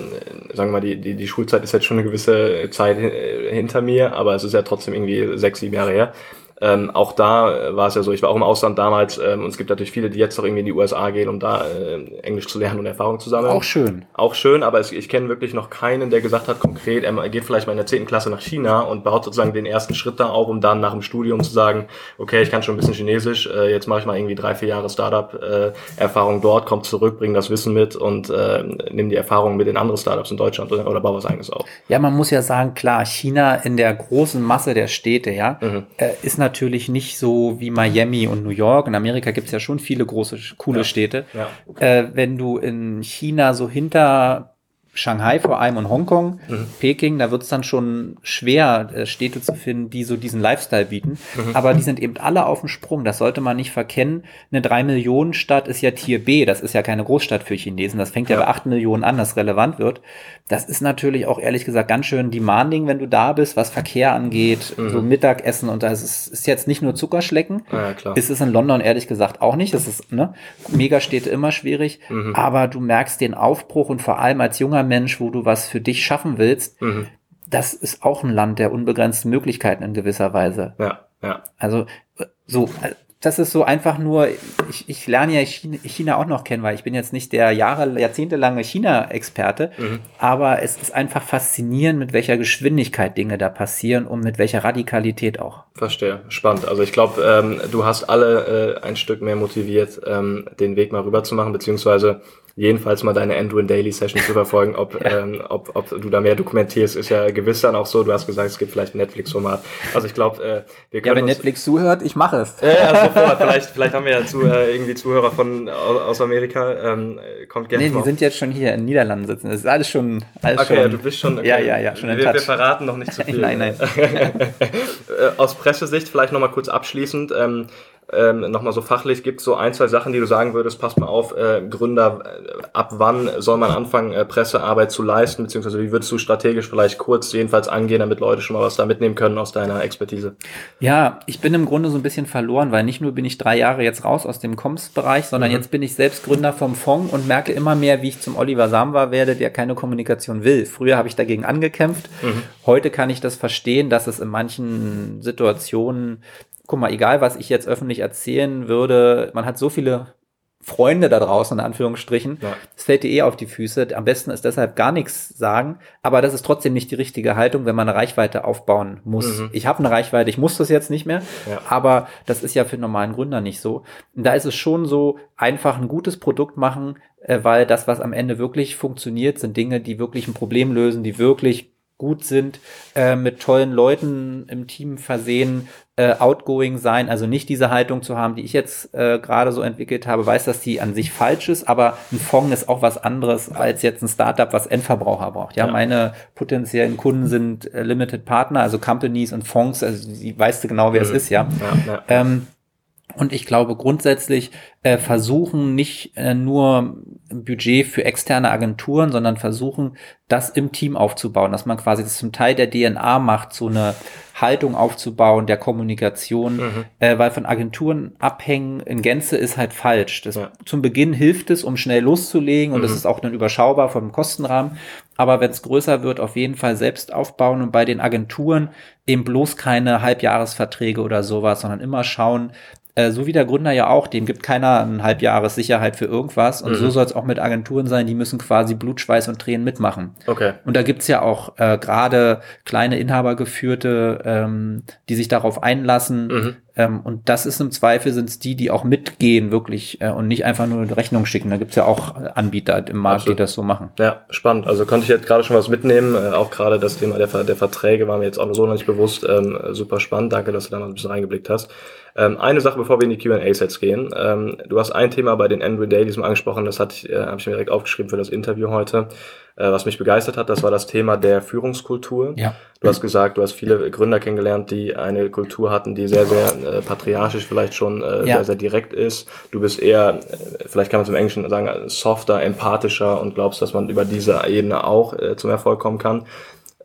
sagen wir mal, die, die, die Schulzeit ist jetzt schon eine gewisse Zeit hinter mir, aber es ist ja trotzdem irgendwie sechs, sieben Jahre her. Ähm, auch da war es ja so, ich war auch im Ausland damals ähm, und es gibt natürlich viele, die jetzt noch irgendwie in die USA gehen, um da äh, Englisch zu lernen und Erfahrung zu sammeln. Auch schön. Auch schön, aber es, ich kenne wirklich noch keinen, der gesagt hat konkret, er geht vielleicht mal in der zehnten Klasse nach China und baut sozusagen den ersten Schritt da auf, um dann nach dem Studium zu sagen, okay, ich kann schon ein bisschen Chinesisch, äh, jetzt mache ich mal irgendwie drei, vier Jahre Startup-Erfahrung äh, dort, komm zurück, bring das Wissen mit und äh, nimm die Erfahrung mit den anderen Startups in Deutschland oder, oder bau was eigenes auf. Ja, man muss ja sagen, klar, China in der großen Masse der Städte, ja, mhm. äh, ist natürlich nicht so wie Miami und New York. In Amerika gibt es ja schon viele große, coole ja. Städte. Ja. Äh, wenn du in China so hinter Shanghai vor allem und Hongkong, mhm. Peking, da wird es dann schon schwer, äh, Städte zu finden, die so diesen Lifestyle bieten. Mhm. Aber die sind eben alle auf dem Sprung. Das sollte man nicht verkennen. Eine 3-Millionen-Stadt ist ja Tier B. Das ist ja keine Großstadt für Chinesen. Das fängt ja, ja bei 8 Millionen an, das relevant wird. Das ist natürlich auch ehrlich gesagt ganz schön demanding, wenn du da bist, was Verkehr angeht, mhm. so Mittagessen und das ist, ist jetzt nicht nur Zuckerschlecken. Ja, klar. Ist es in London ehrlich gesagt auch nicht. Das ist, ne, Megastädte immer schwierig. Mhm. Aber du merkst den Aufbruch und vor allem als junger Mensch, wo du was für dich schaffen willst, mhm. das ist auch ein Land der unbegrenzten Möglichkeiten in gewisser Weise. Ja, ja. Also so, das ist so einfach nur, ich, ich lerne ja China, China, auch noch kennen, weil ich bin jetzt nicht der Jahre, jahrzehntelange China-Experte, mhm. aber es ist einfach faszinierend, mit welcher Geschwindigkeit Dinge da passieren und mit welcher Radikalität auch. Verstehe, spannend. Also ich glaube, ähm, du hast alle äh, ein Stück mehr motiviert, ähm, den Weg mal rüber zu machen, beziehungsweise jedenfalls mal deine Andrew Daily Session zu verfolgen, ob, ja. ähm, ob, ob du da mehr dokumentierst, ist ja gewiss dann auch so. Du hast gesagt, es gibt vielleicht ein Netflix-Format. Also ich glaube, äh, wir können. Ja, wenn Netflix zuhört, ich mache es. Ja, ja, sofort. vielleicht, vielleicht haben wir ja zu, äh, irgendwie Zuhörer von aus Amerika. Ähm, kommt gerne. Nee, die sind jetzt schon hier in Niederlanden sitzen. Das ist alles schon. Alles okay, schon, ja, du bist schon. Okay. Ja, ja, ja, schon wir, wir verraten noch nicht zu viel. nein, nein. Äh, aus Pressesicht vielleicht nochmal kurz abschließend. Ähm, ähm, nochmal so fachlich, gibt es so ein, zwei Sachen, die du sagen würdest, passt mal auf, äh, Gründer, äh, ab wann soll man anfangen, äh, Pressearbeit zu leisten, beziehungsweise wie würdest du strategisch vielleicht kurz jedenfalls angehen, damit Leute schon mal was da mitnehmen können aus deiner Expertise? Ja, ich bin im Grunde so ein bisschen verloren, weil nicht nur bin ich drei Jahre jetzt raus aus dem Comms-Bereich, sondern mhm. jetzt bin ich selbst Gründer vom Fonds und merke immer mehr, wie ich zum Oliver Samwa werde, der keine Kommunikation will. Früher habe ich dagegen angekämpft. Mhm. Heute kann ich das verstehen, dass es in manchen Situationen guck mal, egal was ich jetzt öffentlich erzählen würde, man hat so viele Freunde da draußen, in Anführungsstrichen. Ja. Es fällt dir eh auf die Füße. Am besten ist deshalb gar nichts sagen. Aber das ist trotzdem nicht die richtige Haltung, wenn man eine Reichweite aufbauen muss. Mhm. Ich habe eine Reichweite, ich muss das jetzt nicht mehr. Ja. Aber das ist ja für normalen Gründer nicht so. Und da ist es schon so, einfach ein gutes Produkt machen, äh, weil das, was am Ende wirklich funktioniert, sind Dinge, die wirklich ein Problem lösen, die wirklich gut sind, äh, mit tollen Leuten im Team versehen, äh, outgoing sein, also nicht diese Haltung zu haben, die ich jetzt äh, gerade so entwickelt habe, weiß, dass die an sich falsch ist, aber ein Fonds ist auch was anderes als jetzt ein Startup, was Endverbraucher braucht. Ja, ja. meine potenziellen Kunden sind äh, Limited Partner, also Companies und Fonds, also die weißt du genau, wer mhm. es ist, ja. ja, ja. Ähm, Und ich glaube grundsätzlich äh, versuchen nicht äh, nur Budget für externe Agenturen, sondern versuchen, das im Team aufzubauen, dass man quasi das zum Teil der DNA macht, so eine Haltung aufzubauen, der Kommunikation, mhm. äh, weil von Agenturen abhängen in Gänze ist halt falsch. Das, ja. Zum Beginn hilft es, um schnell loszulegen und mhm. das ist auch dann überschaubar vom Kostenrahmen. Aber wenn es größer wird, auf jeden Fall selbst aufbauen und bei den Agenturen eben bloß keine Halbjahresverträge oder sowas, sondern immer schauen, äh, so wie der Gründer ja auch, dem gibt keiner ein Halbjahres Sicherheit für irgendwas. Und mhm. so soll es auch mit Agenturen sein, die müssen quasi Blut, Schweiß und Tränen mitmachen. Okay. Und da gibt's ja auch äh, gerade kleine Inhabergeführte, ähm, die sich darauf einlassen, mhm. Ähm, und das ist im Zweifel sind es die, die auch mitgehen wirklich äh, und nicht einfach nur eine Rechnung schicken. Da gibt's ja auch Anbieter im Markt, Absolut. die das so machen. Ja, spannend. Also konnte ich jetzt gerade schon was mitnehmen. Äh, auch gerade das Thema der, der Verträge war mir jetzt auch so noch nicht bewusst. Ähm, super spannend. Danke, dass du da noch ein bisschen reingeblickt hast. Ähm, eine Sache, bevor wir in die Q&A-Sets gehen. Ähm, du hast ein Thema bei den Android Dailies mal angesprochen. Das hat, äh, habe ich mir direkt aufgeschrieben für das Interview heute äh, was mich begeistert hat, das war das Thema der Führungskultur. Ja. Du hast gesagt, du hast viele Gründer kennengelernt, die eine Kultur hatten, die sehr, sehr äh, patriarchisch vielleicht schon äh, ja. sehr, sehr direkt ist. Du bist eher, äh, vielleicht kann man es im Englischen sagen, softer, empathischer und glaubst, dass man über diese Ebene auch äh, zum Erfolg kommen kann.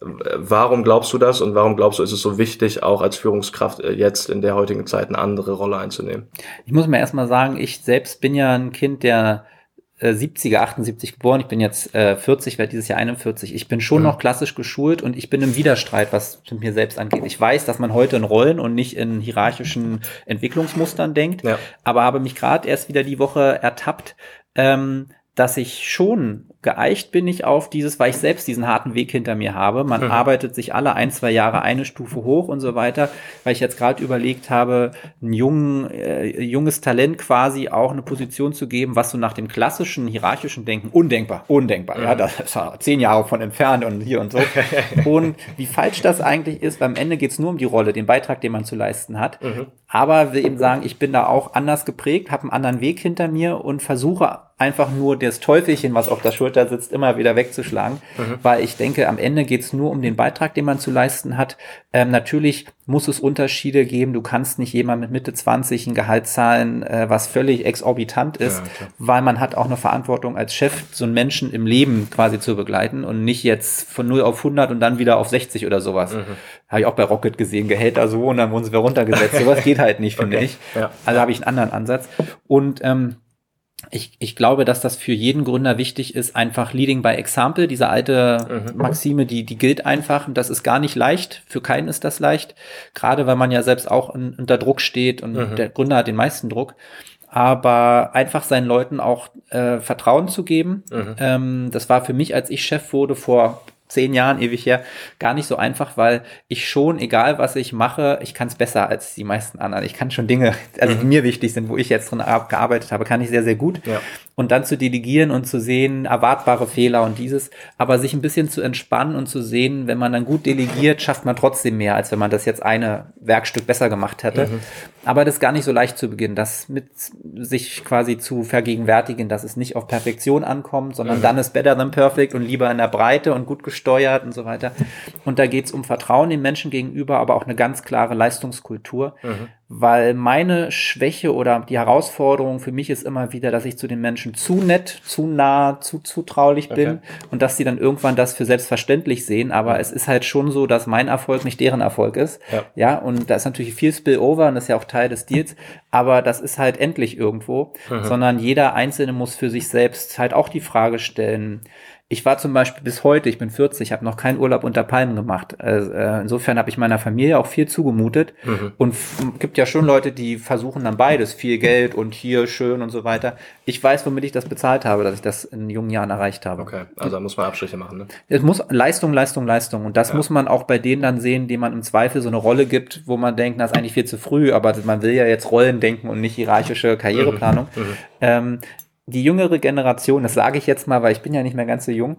Warum glaubst du das und warum glaubst du, ist es so wichtig, auch als Führungskraft äh, jetzt in der heutigen Zeit eine andere Rolle einzunehmen? Ich muss mir erstmal sagen, ich selbst bin ja ein Kind der 70er, 78 geboren, ich bin jetzt äh, 40, werde dieses Jahr 41. Ich bin schon mhm. noch klassisch geschult und ich bin im Widerstreit, was mit mir selbst angeht. Ich weiß, dass man heute in Rollen und nicht in hierarchischen Entwicklungsmustern denkt, ja. aber habe mich gerade erst wieder die Woche ertappt, ähm, dass ich schon geeicht bin ich auf dieses, weil ich selbst diesen harten Weg hinter mir habe. Man mhm. arbeitet sich alle ein, zwei Jahre eine Stufe hoch und so weiter, weil ich jetzt gerade überlegt habe, ein jungen, äh, junges Talent quasi auch eine Position zu geben, was so nach dem klassischen hierarchischen Denken undenkbar, undenkbar. Mhm. Ja, das war zehn Jahre von entfernt und hier und so. und wie falsch das eigentlich ist, am Ende geht es nur um die Rolle, den Beitrag, den man zu leisten hat. Mhm. Aber will eben sagen, ich bin da auch anders geprägt, habe einen anderen Weg hinter mir und versuche einfach nur das Teufelchen, was auf der Schulter Schulter sitzt, immer wieder wegzuschlagen, mhm. weil ich denke, am Ende geht es nur um den Beitrag, den man zu leisten hat. Ähm, natürlich muss es Unterschiede geben. Du kannst nicht jemand mit Mitte 20 ein Gehalt zahlen, äh, was völlig exorbitant ist, ja, weil man hat auch eine Verantwortung als Chef, so einen Menschen im Leben quasi zu begleiten und nicht jetzt von 0 auf 100 und dann wieder auf 60 oder sowas. Mhm. Habe ich auch bei Rocket gesehen, Gehälter so und dann wurden sie wieder runtergesetzt. sowas geht halt nicht, finde okay. ich. Ja. Also habe ich einen anderen Ansatz. Und ähm, ich, ich glaube, dass das für jeden Gründer wichtig ist, einfach Leading by Example, diese alte mhm. Maxime, die, die gilt einfach und das ist gar nicht leicht. Für keinen ist das leicht. Gerade weil man ja selbst auch in, unter Druck steht und mhm. der Gründer hat den meisten Druck. Aber einfach seinen Leuten auch äh, Vertrauen zu geben. Mhm. Ähm, das war für mich, als ich Chef wurde, vor zehn Jahren, ewig her, gar nicht so einfach, weil ich schon, egal was ich mache, ich kann es besser als die meisten anderen. Ich kann schon Dinge, also die mhm. mir wichtig sind, wo ich jetzt drin gearbeitet habe, kann ich sehr, sehr gut. Ja. Und dann zu delegieren und zu sehen, erwartbare Fehler und dieses, aber sich ein bisschen zu entspannen und zu sehen, wenn man dann gut delegiert, schafft man trotzdem mehr, als wenn man das jetzt eine Werkstück besser gemacht hätte. Mhm. Aber das ist gar nicht so leicht zu beginnen, das mit sich quasi zu vergegenwärtigen, dass es nicht auf Perfektion ankommt, sondern mhm. dann ist better than perfect und lieber in der Breite und gut gesteuert und so weiter. Und da geht es um Vertrauen den Menschen gegenüber, aber auch eine ganz klare Leistungskultur. Mhm weil meine Schwäche oder die Herausforderung für mich ist immer wieder, dass ich zu den Menschen zu nett, zu nah, zu zutraulich bin okay. und dass sie dann irgendwann das für selbstverständlich sehen. Aber es ist halt schon so, dass mein Erfolg nicht deren Erfolg ist. Ja, ja und da ist natürlich viel Spillover und das ist ja auch Teil des Deals. Aber das ist halt endlich irgendwo, mhm. sondern jeder Einzelne muss für sich selbst halt auch die Frage stellen, ich war zum Beispiel bis heute, ich bin 40, habe noch keinen Urlaub unter Palmen gemacht. Also, äh, insofern habe ich meiner Familie auch viel zugemutet. Mhm. Und gibt ja schon Leute, die versuchen dann beides, viel Geld und hier schön und so weiter. Ich weiß, womit ich das bezahlt habe, dass ich das in jungen Jahren erreicht habe. Okay, also da muss man Abstriche machen. Ne? Es muss Leistung, Leistung, Leistung. Und das ja. muss man auch bei denen dann sehen, denen man im Zweifel so eine Rolle gibt, wo man denkt, das ist eigentlich viel zu früh, aber man will ja jetzt Rollen denken und nicht hierarchische Karriereplanung. Mhm. Mhm. Ähm, die jüngere Generation, das sage ich jetzt mal, weil ich bin ja nicht mehr ganz so jung,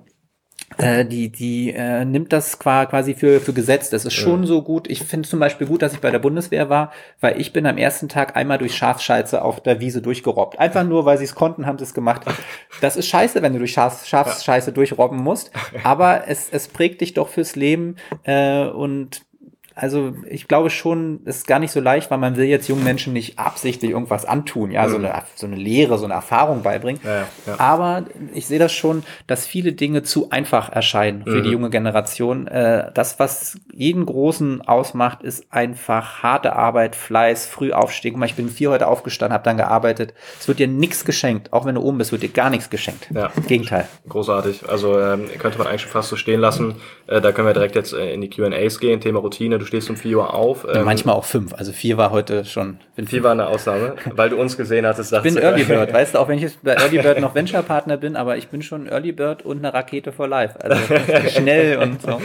äh, die, die äh, nimmt das quasi für, für Gesetz. Das ist schon ja. so gut. Ich finde zum Beispiel gut, dass ich bei der Bundeswehr war, weil ich bin am ersten Tag einmal durch Schafscheiße auf der Wiese durchgerobbt. Einfach nur, weil sie es konnten, haben sie es gemacht. Das ist scheiße, wenn du durch Schaf, Schafscheiße durchrobben musst. Aber es, es prägt dich doch fürs Leben äh, und also ich glaube schon, es ist gar nicht so leicht, weil man will jetzt jungen Menschen nicht absichtlich irgendwas antun, ja, so, eine, so eine Lehre, so eine Erfahrung beibringen. Ja, ja. Aber ich sehe das schon, dass viele Dinge zu einfach erscheinen für die junge Generation. Äh, das, was jeden Großen ausmacht, ist einfach harte Arbeit, Fleiß, früh aufstehen. Guck mal, ich bin vier heute aufgestanden, habe dann gearbeitet. Es wird dir nichts geschenkt, auch wenn du oben bist, wird dir gar nichts geschenkt. Ja. Gegenteil. Großartig. Also ähm, könnte man eigentlich schon fast so stehen lassen. Äh, da können wir direkt jetzt äh, in die Q&As gehen. Thema Routine. Du stehst um 4 Uhr auf. Ähm, Manchmal auch fünf. Also vier war heute schon. Bin Vier war eine Ausnahme, weil du uns gesehen hattest. Ich bin Early Bird, weißt du, auch wenn ich bei Early Bird noch Venture Partner bin, aber ich bin schon Early Bird und eine Rakete for Life. Also schnell und so.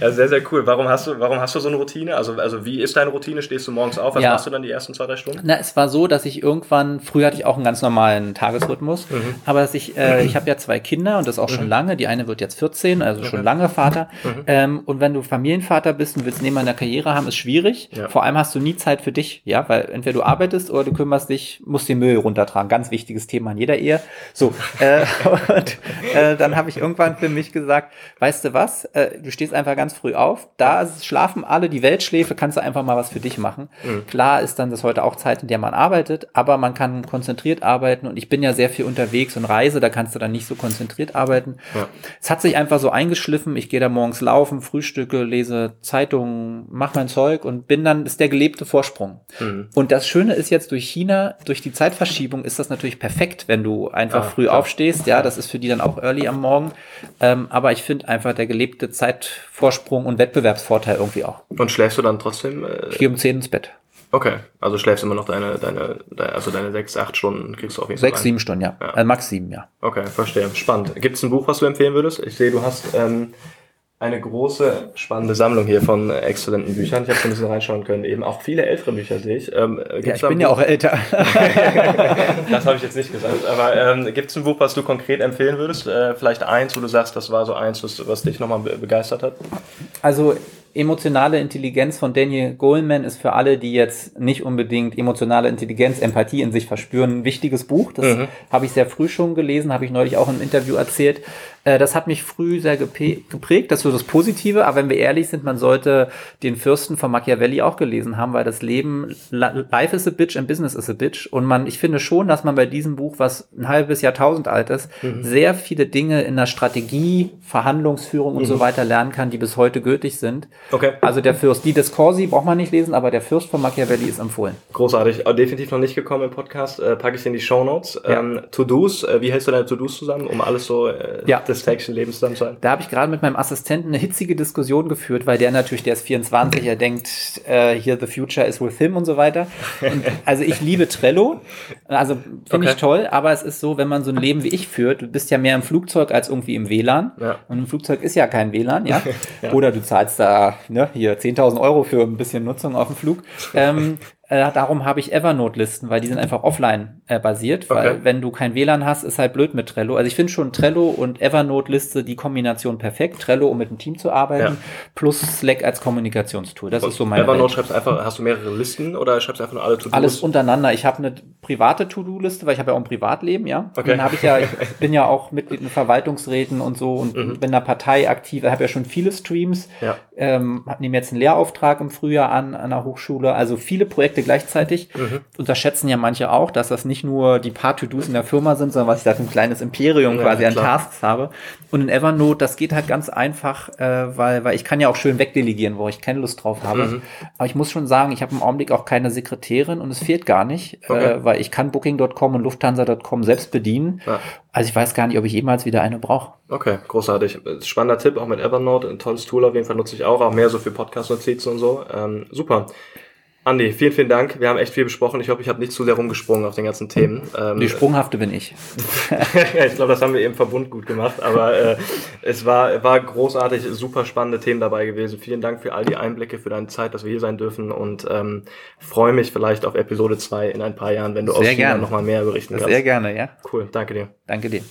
ja, sehr, sehr cool. Warum hast du, warum hast du so eine Routine? Also, also wie ist deine Routine? Stehst du morgens auf? Was Ja. machst du dann die ersten zwei, drei Stunden? Na, es war so, dass ich irgendwann, früher hatte ich auch einen ganz normalen Tagesrhythmus, aber dass ich, äh, ich habe ja zwei Kinder und das auch schon lange. Die eine wird jetzt 14, also schon lange Vater. Ähm, und wenn du Familienvater bist und willst neben einer Karriere haben, ist schwierig. Ja. Vor allem hast du nie Zeit für dich, ja, weil entweder du arbeitest oder du kümmerst dich, musst den Müll runtertragen. Ganz wichtiges Thema in jeder Ehe. So, äh, und äh, dann habe ich irgendwann für mich gesagt, weißt du was, äh, du stehst einfach ganz früh auf, da schlafen alle, die Welt schläfe, kannst du einfach mal was für dich machen. Klar ist dann das heute auch Zeit, in der man arbeitet, aber man kann konzentriert arbeiten und ich bin ja sehr viel unterwegs und reise, da kannst du dann nicht so konzentriert arbeiten. Ja. Es hat sich einfach so eingeschliffen, ich gehe da morgens laufen, frühstücke, lese Zeitungen, mach mein Zeug und bin dann, ist der gelebte Vorsprung. Mhm. Und das Schöne ist jetzt durch China, durch die Zeitverschiebung ist das natürlich perfekt, wenn du einfach Ah, früh klar. aufstehst. Ja, das ist für die dann auch early am Morgen. Ähm, aber ich finde einfach der gelebte Zeitvorsprung und Wettbewerbsvorteil irgendwie auch. Und schläfst du dann trotzdem? Äh, Ich gehe um 10 ins Bett. okay, also schläfst immer noch deine, deine, also deine sechs, acht Stunden kriegst du auf jeden Fall. Sechs, sieben Stunden, ja. Ja. Äh, max sieben, ja. Okay, verstehe. Spannend. Gibt es ein Buch, was du empfehlen würdest? Ich sehe, du hast ähm, eine große, spannende Sammlung hier von äh, exzellenten Büchern. Ich habe so ein bisschen reinschauen können. Eben auch viele ältere Bücher sehe ich. Ähm, Ja, gibt's ich bin ja auch älter. Das habe ich jetzt nicht gesagt. Aber ähm, gibt es ein Buch, was du konkret empfehlen würdest? Äh, vielleicht eins, wo du sagst, das war so eins, was, was dich nochmal be begeistert hat? Also emotionale Intelligenz von Daniel Goleman ist für alle, die jetzt nicht unbedingt emotionale Intelligenz, Empathie in sich verspüren, ein wichtiges Buch. Das Mhm. habe ich sehr früh schon gelesen, habe ich neulich auch im Interview erzählt. Äh, Das hat mich früh sehr geprägt, das ist so das Positive. Aber wenn wir ehrlich sind, man sollte den Fürsten von Machiavelli auch gelesen haben, weil das Leben, li- life is a bitch and business is a bitch. Und man, ich finde schon, dass man bei diesem Buch, was ein halbes Jahrtausend alt ist, Mhm. sehr viele Dinge in der Strategie, Verhandlungsführung und so weiter lernen kann, die bis heute gültig sind. Okay. Also der Fürst, die des Corsi braucht man nicht lesen, aber der Fürst von Machiavelli ist empfohlen. Großartig. Äh, Definitiv noch nicht gekommen im Podcast. Äh, packe ich in die Shownotes. Ja. Ähm, To-Dos. Äh, wie hältst du deine To-Dos zusammen, um alles so äh, Ja. Des täglichen Lebens zusammen zu sein? Da habe ich gerade mit meinem Assistenten eine hitzige Diskussion geführt, weil der natürlich, der ist 24, er denkt, äh, hier the future is with him und so weiter. Und, also ich liebe Trello, also finde Okay. ich toll, aber es ist so, wenn man so ein Leben wie ich führt, du bist ja mehr im Flugzeug als irgendwie im WLAN. Ja. Und im Flugzeug ist ja kein WLAN, ja. Oder du zahlst da ne, hier 10.000 Euro für ein bisschen Nutzung auf dem Flug. Ähm, äh, darum habe ich Evernote-Listen, weil die sind einfach offline äh, basiert, weil Okay. wenn du kein WLAN hast, ist halt blöd mit Trello. Also ich finde schon Trello und Evernote-Liste die Kombination perfekt. Trello, um mit einem Team zu arbeiten, Ja. plus Slack als Kommunikationstool. Das ist so meine Evernote Welt. schreibst einfach, hast du mehrere Listen oder schreibst du einfach nur alle To-Dos? Alles untereinander. Ich habe eine private To-Do-Liste, weil ich habe ja auch ein Privatleben, ja. Okay. Dann habe ich ja, ich bin ja auch Mitglied in Verwaltungsräten und so und bin in der Partei aktiv. Ich habe ja schon viele Streams. Mhm. Ja. Ähm, nehme jetzt einen Lehrauftrag im Frühjahr an an der Hochschule. Also viele Projekte gleichzeitig. Mhm. Unterschätzen ja manche auch, dass das nicht nur die paar To-Dos in der Firma sind, sondern was ich da für ein kleines Imperium Ja, quasi an. Tasks habe. Und in Evernote, das geht halt ganz einfach, äh, weil, weil ich kann ja auch schön wegdelegieren, wo ich keine Lust drauf habe. Mhm. Aber ich muss schon sagen, ich habe im Augenblick auch keine Sekretärin und es fehlt gar nicht, Okay. äh, weil ich kann Booking.com und Lufthansa.com selbst bedienen. Ja. Also ich weiß gar nicht, ob ich jemals wieder eine brauche. Okay, großartig. Spannender Tipp, auch mit Evernote. Ein tolles Tool auf jeden Fall nutze ich auch, auch mehr so für Podcast-Notizen und so. Ähm, super. Andi, vielen, vielen Dank. Wir haben echt viel besprochen. Ich hoffe, ich habe nicht zu sehr rumgesprungen auf den ganzen Themen. Ähm, Die Sprunghafte bin ich. ich glaube, das haben wir eben Verbund gut gemacht, aber äh, es war, war großartig, super spannende Themen dabei gewesen. Vielen Dank für all die Einblicke, für deine Zeit, dass wir hier sein dürfen und ähm, freue mich vielleicht auf Episode 2 in ein paar Jahren, wenn du Sehr aus China nochmal mehr berichten kannst. Sehr gerne, ja. Cool, danke dir. Danke dir.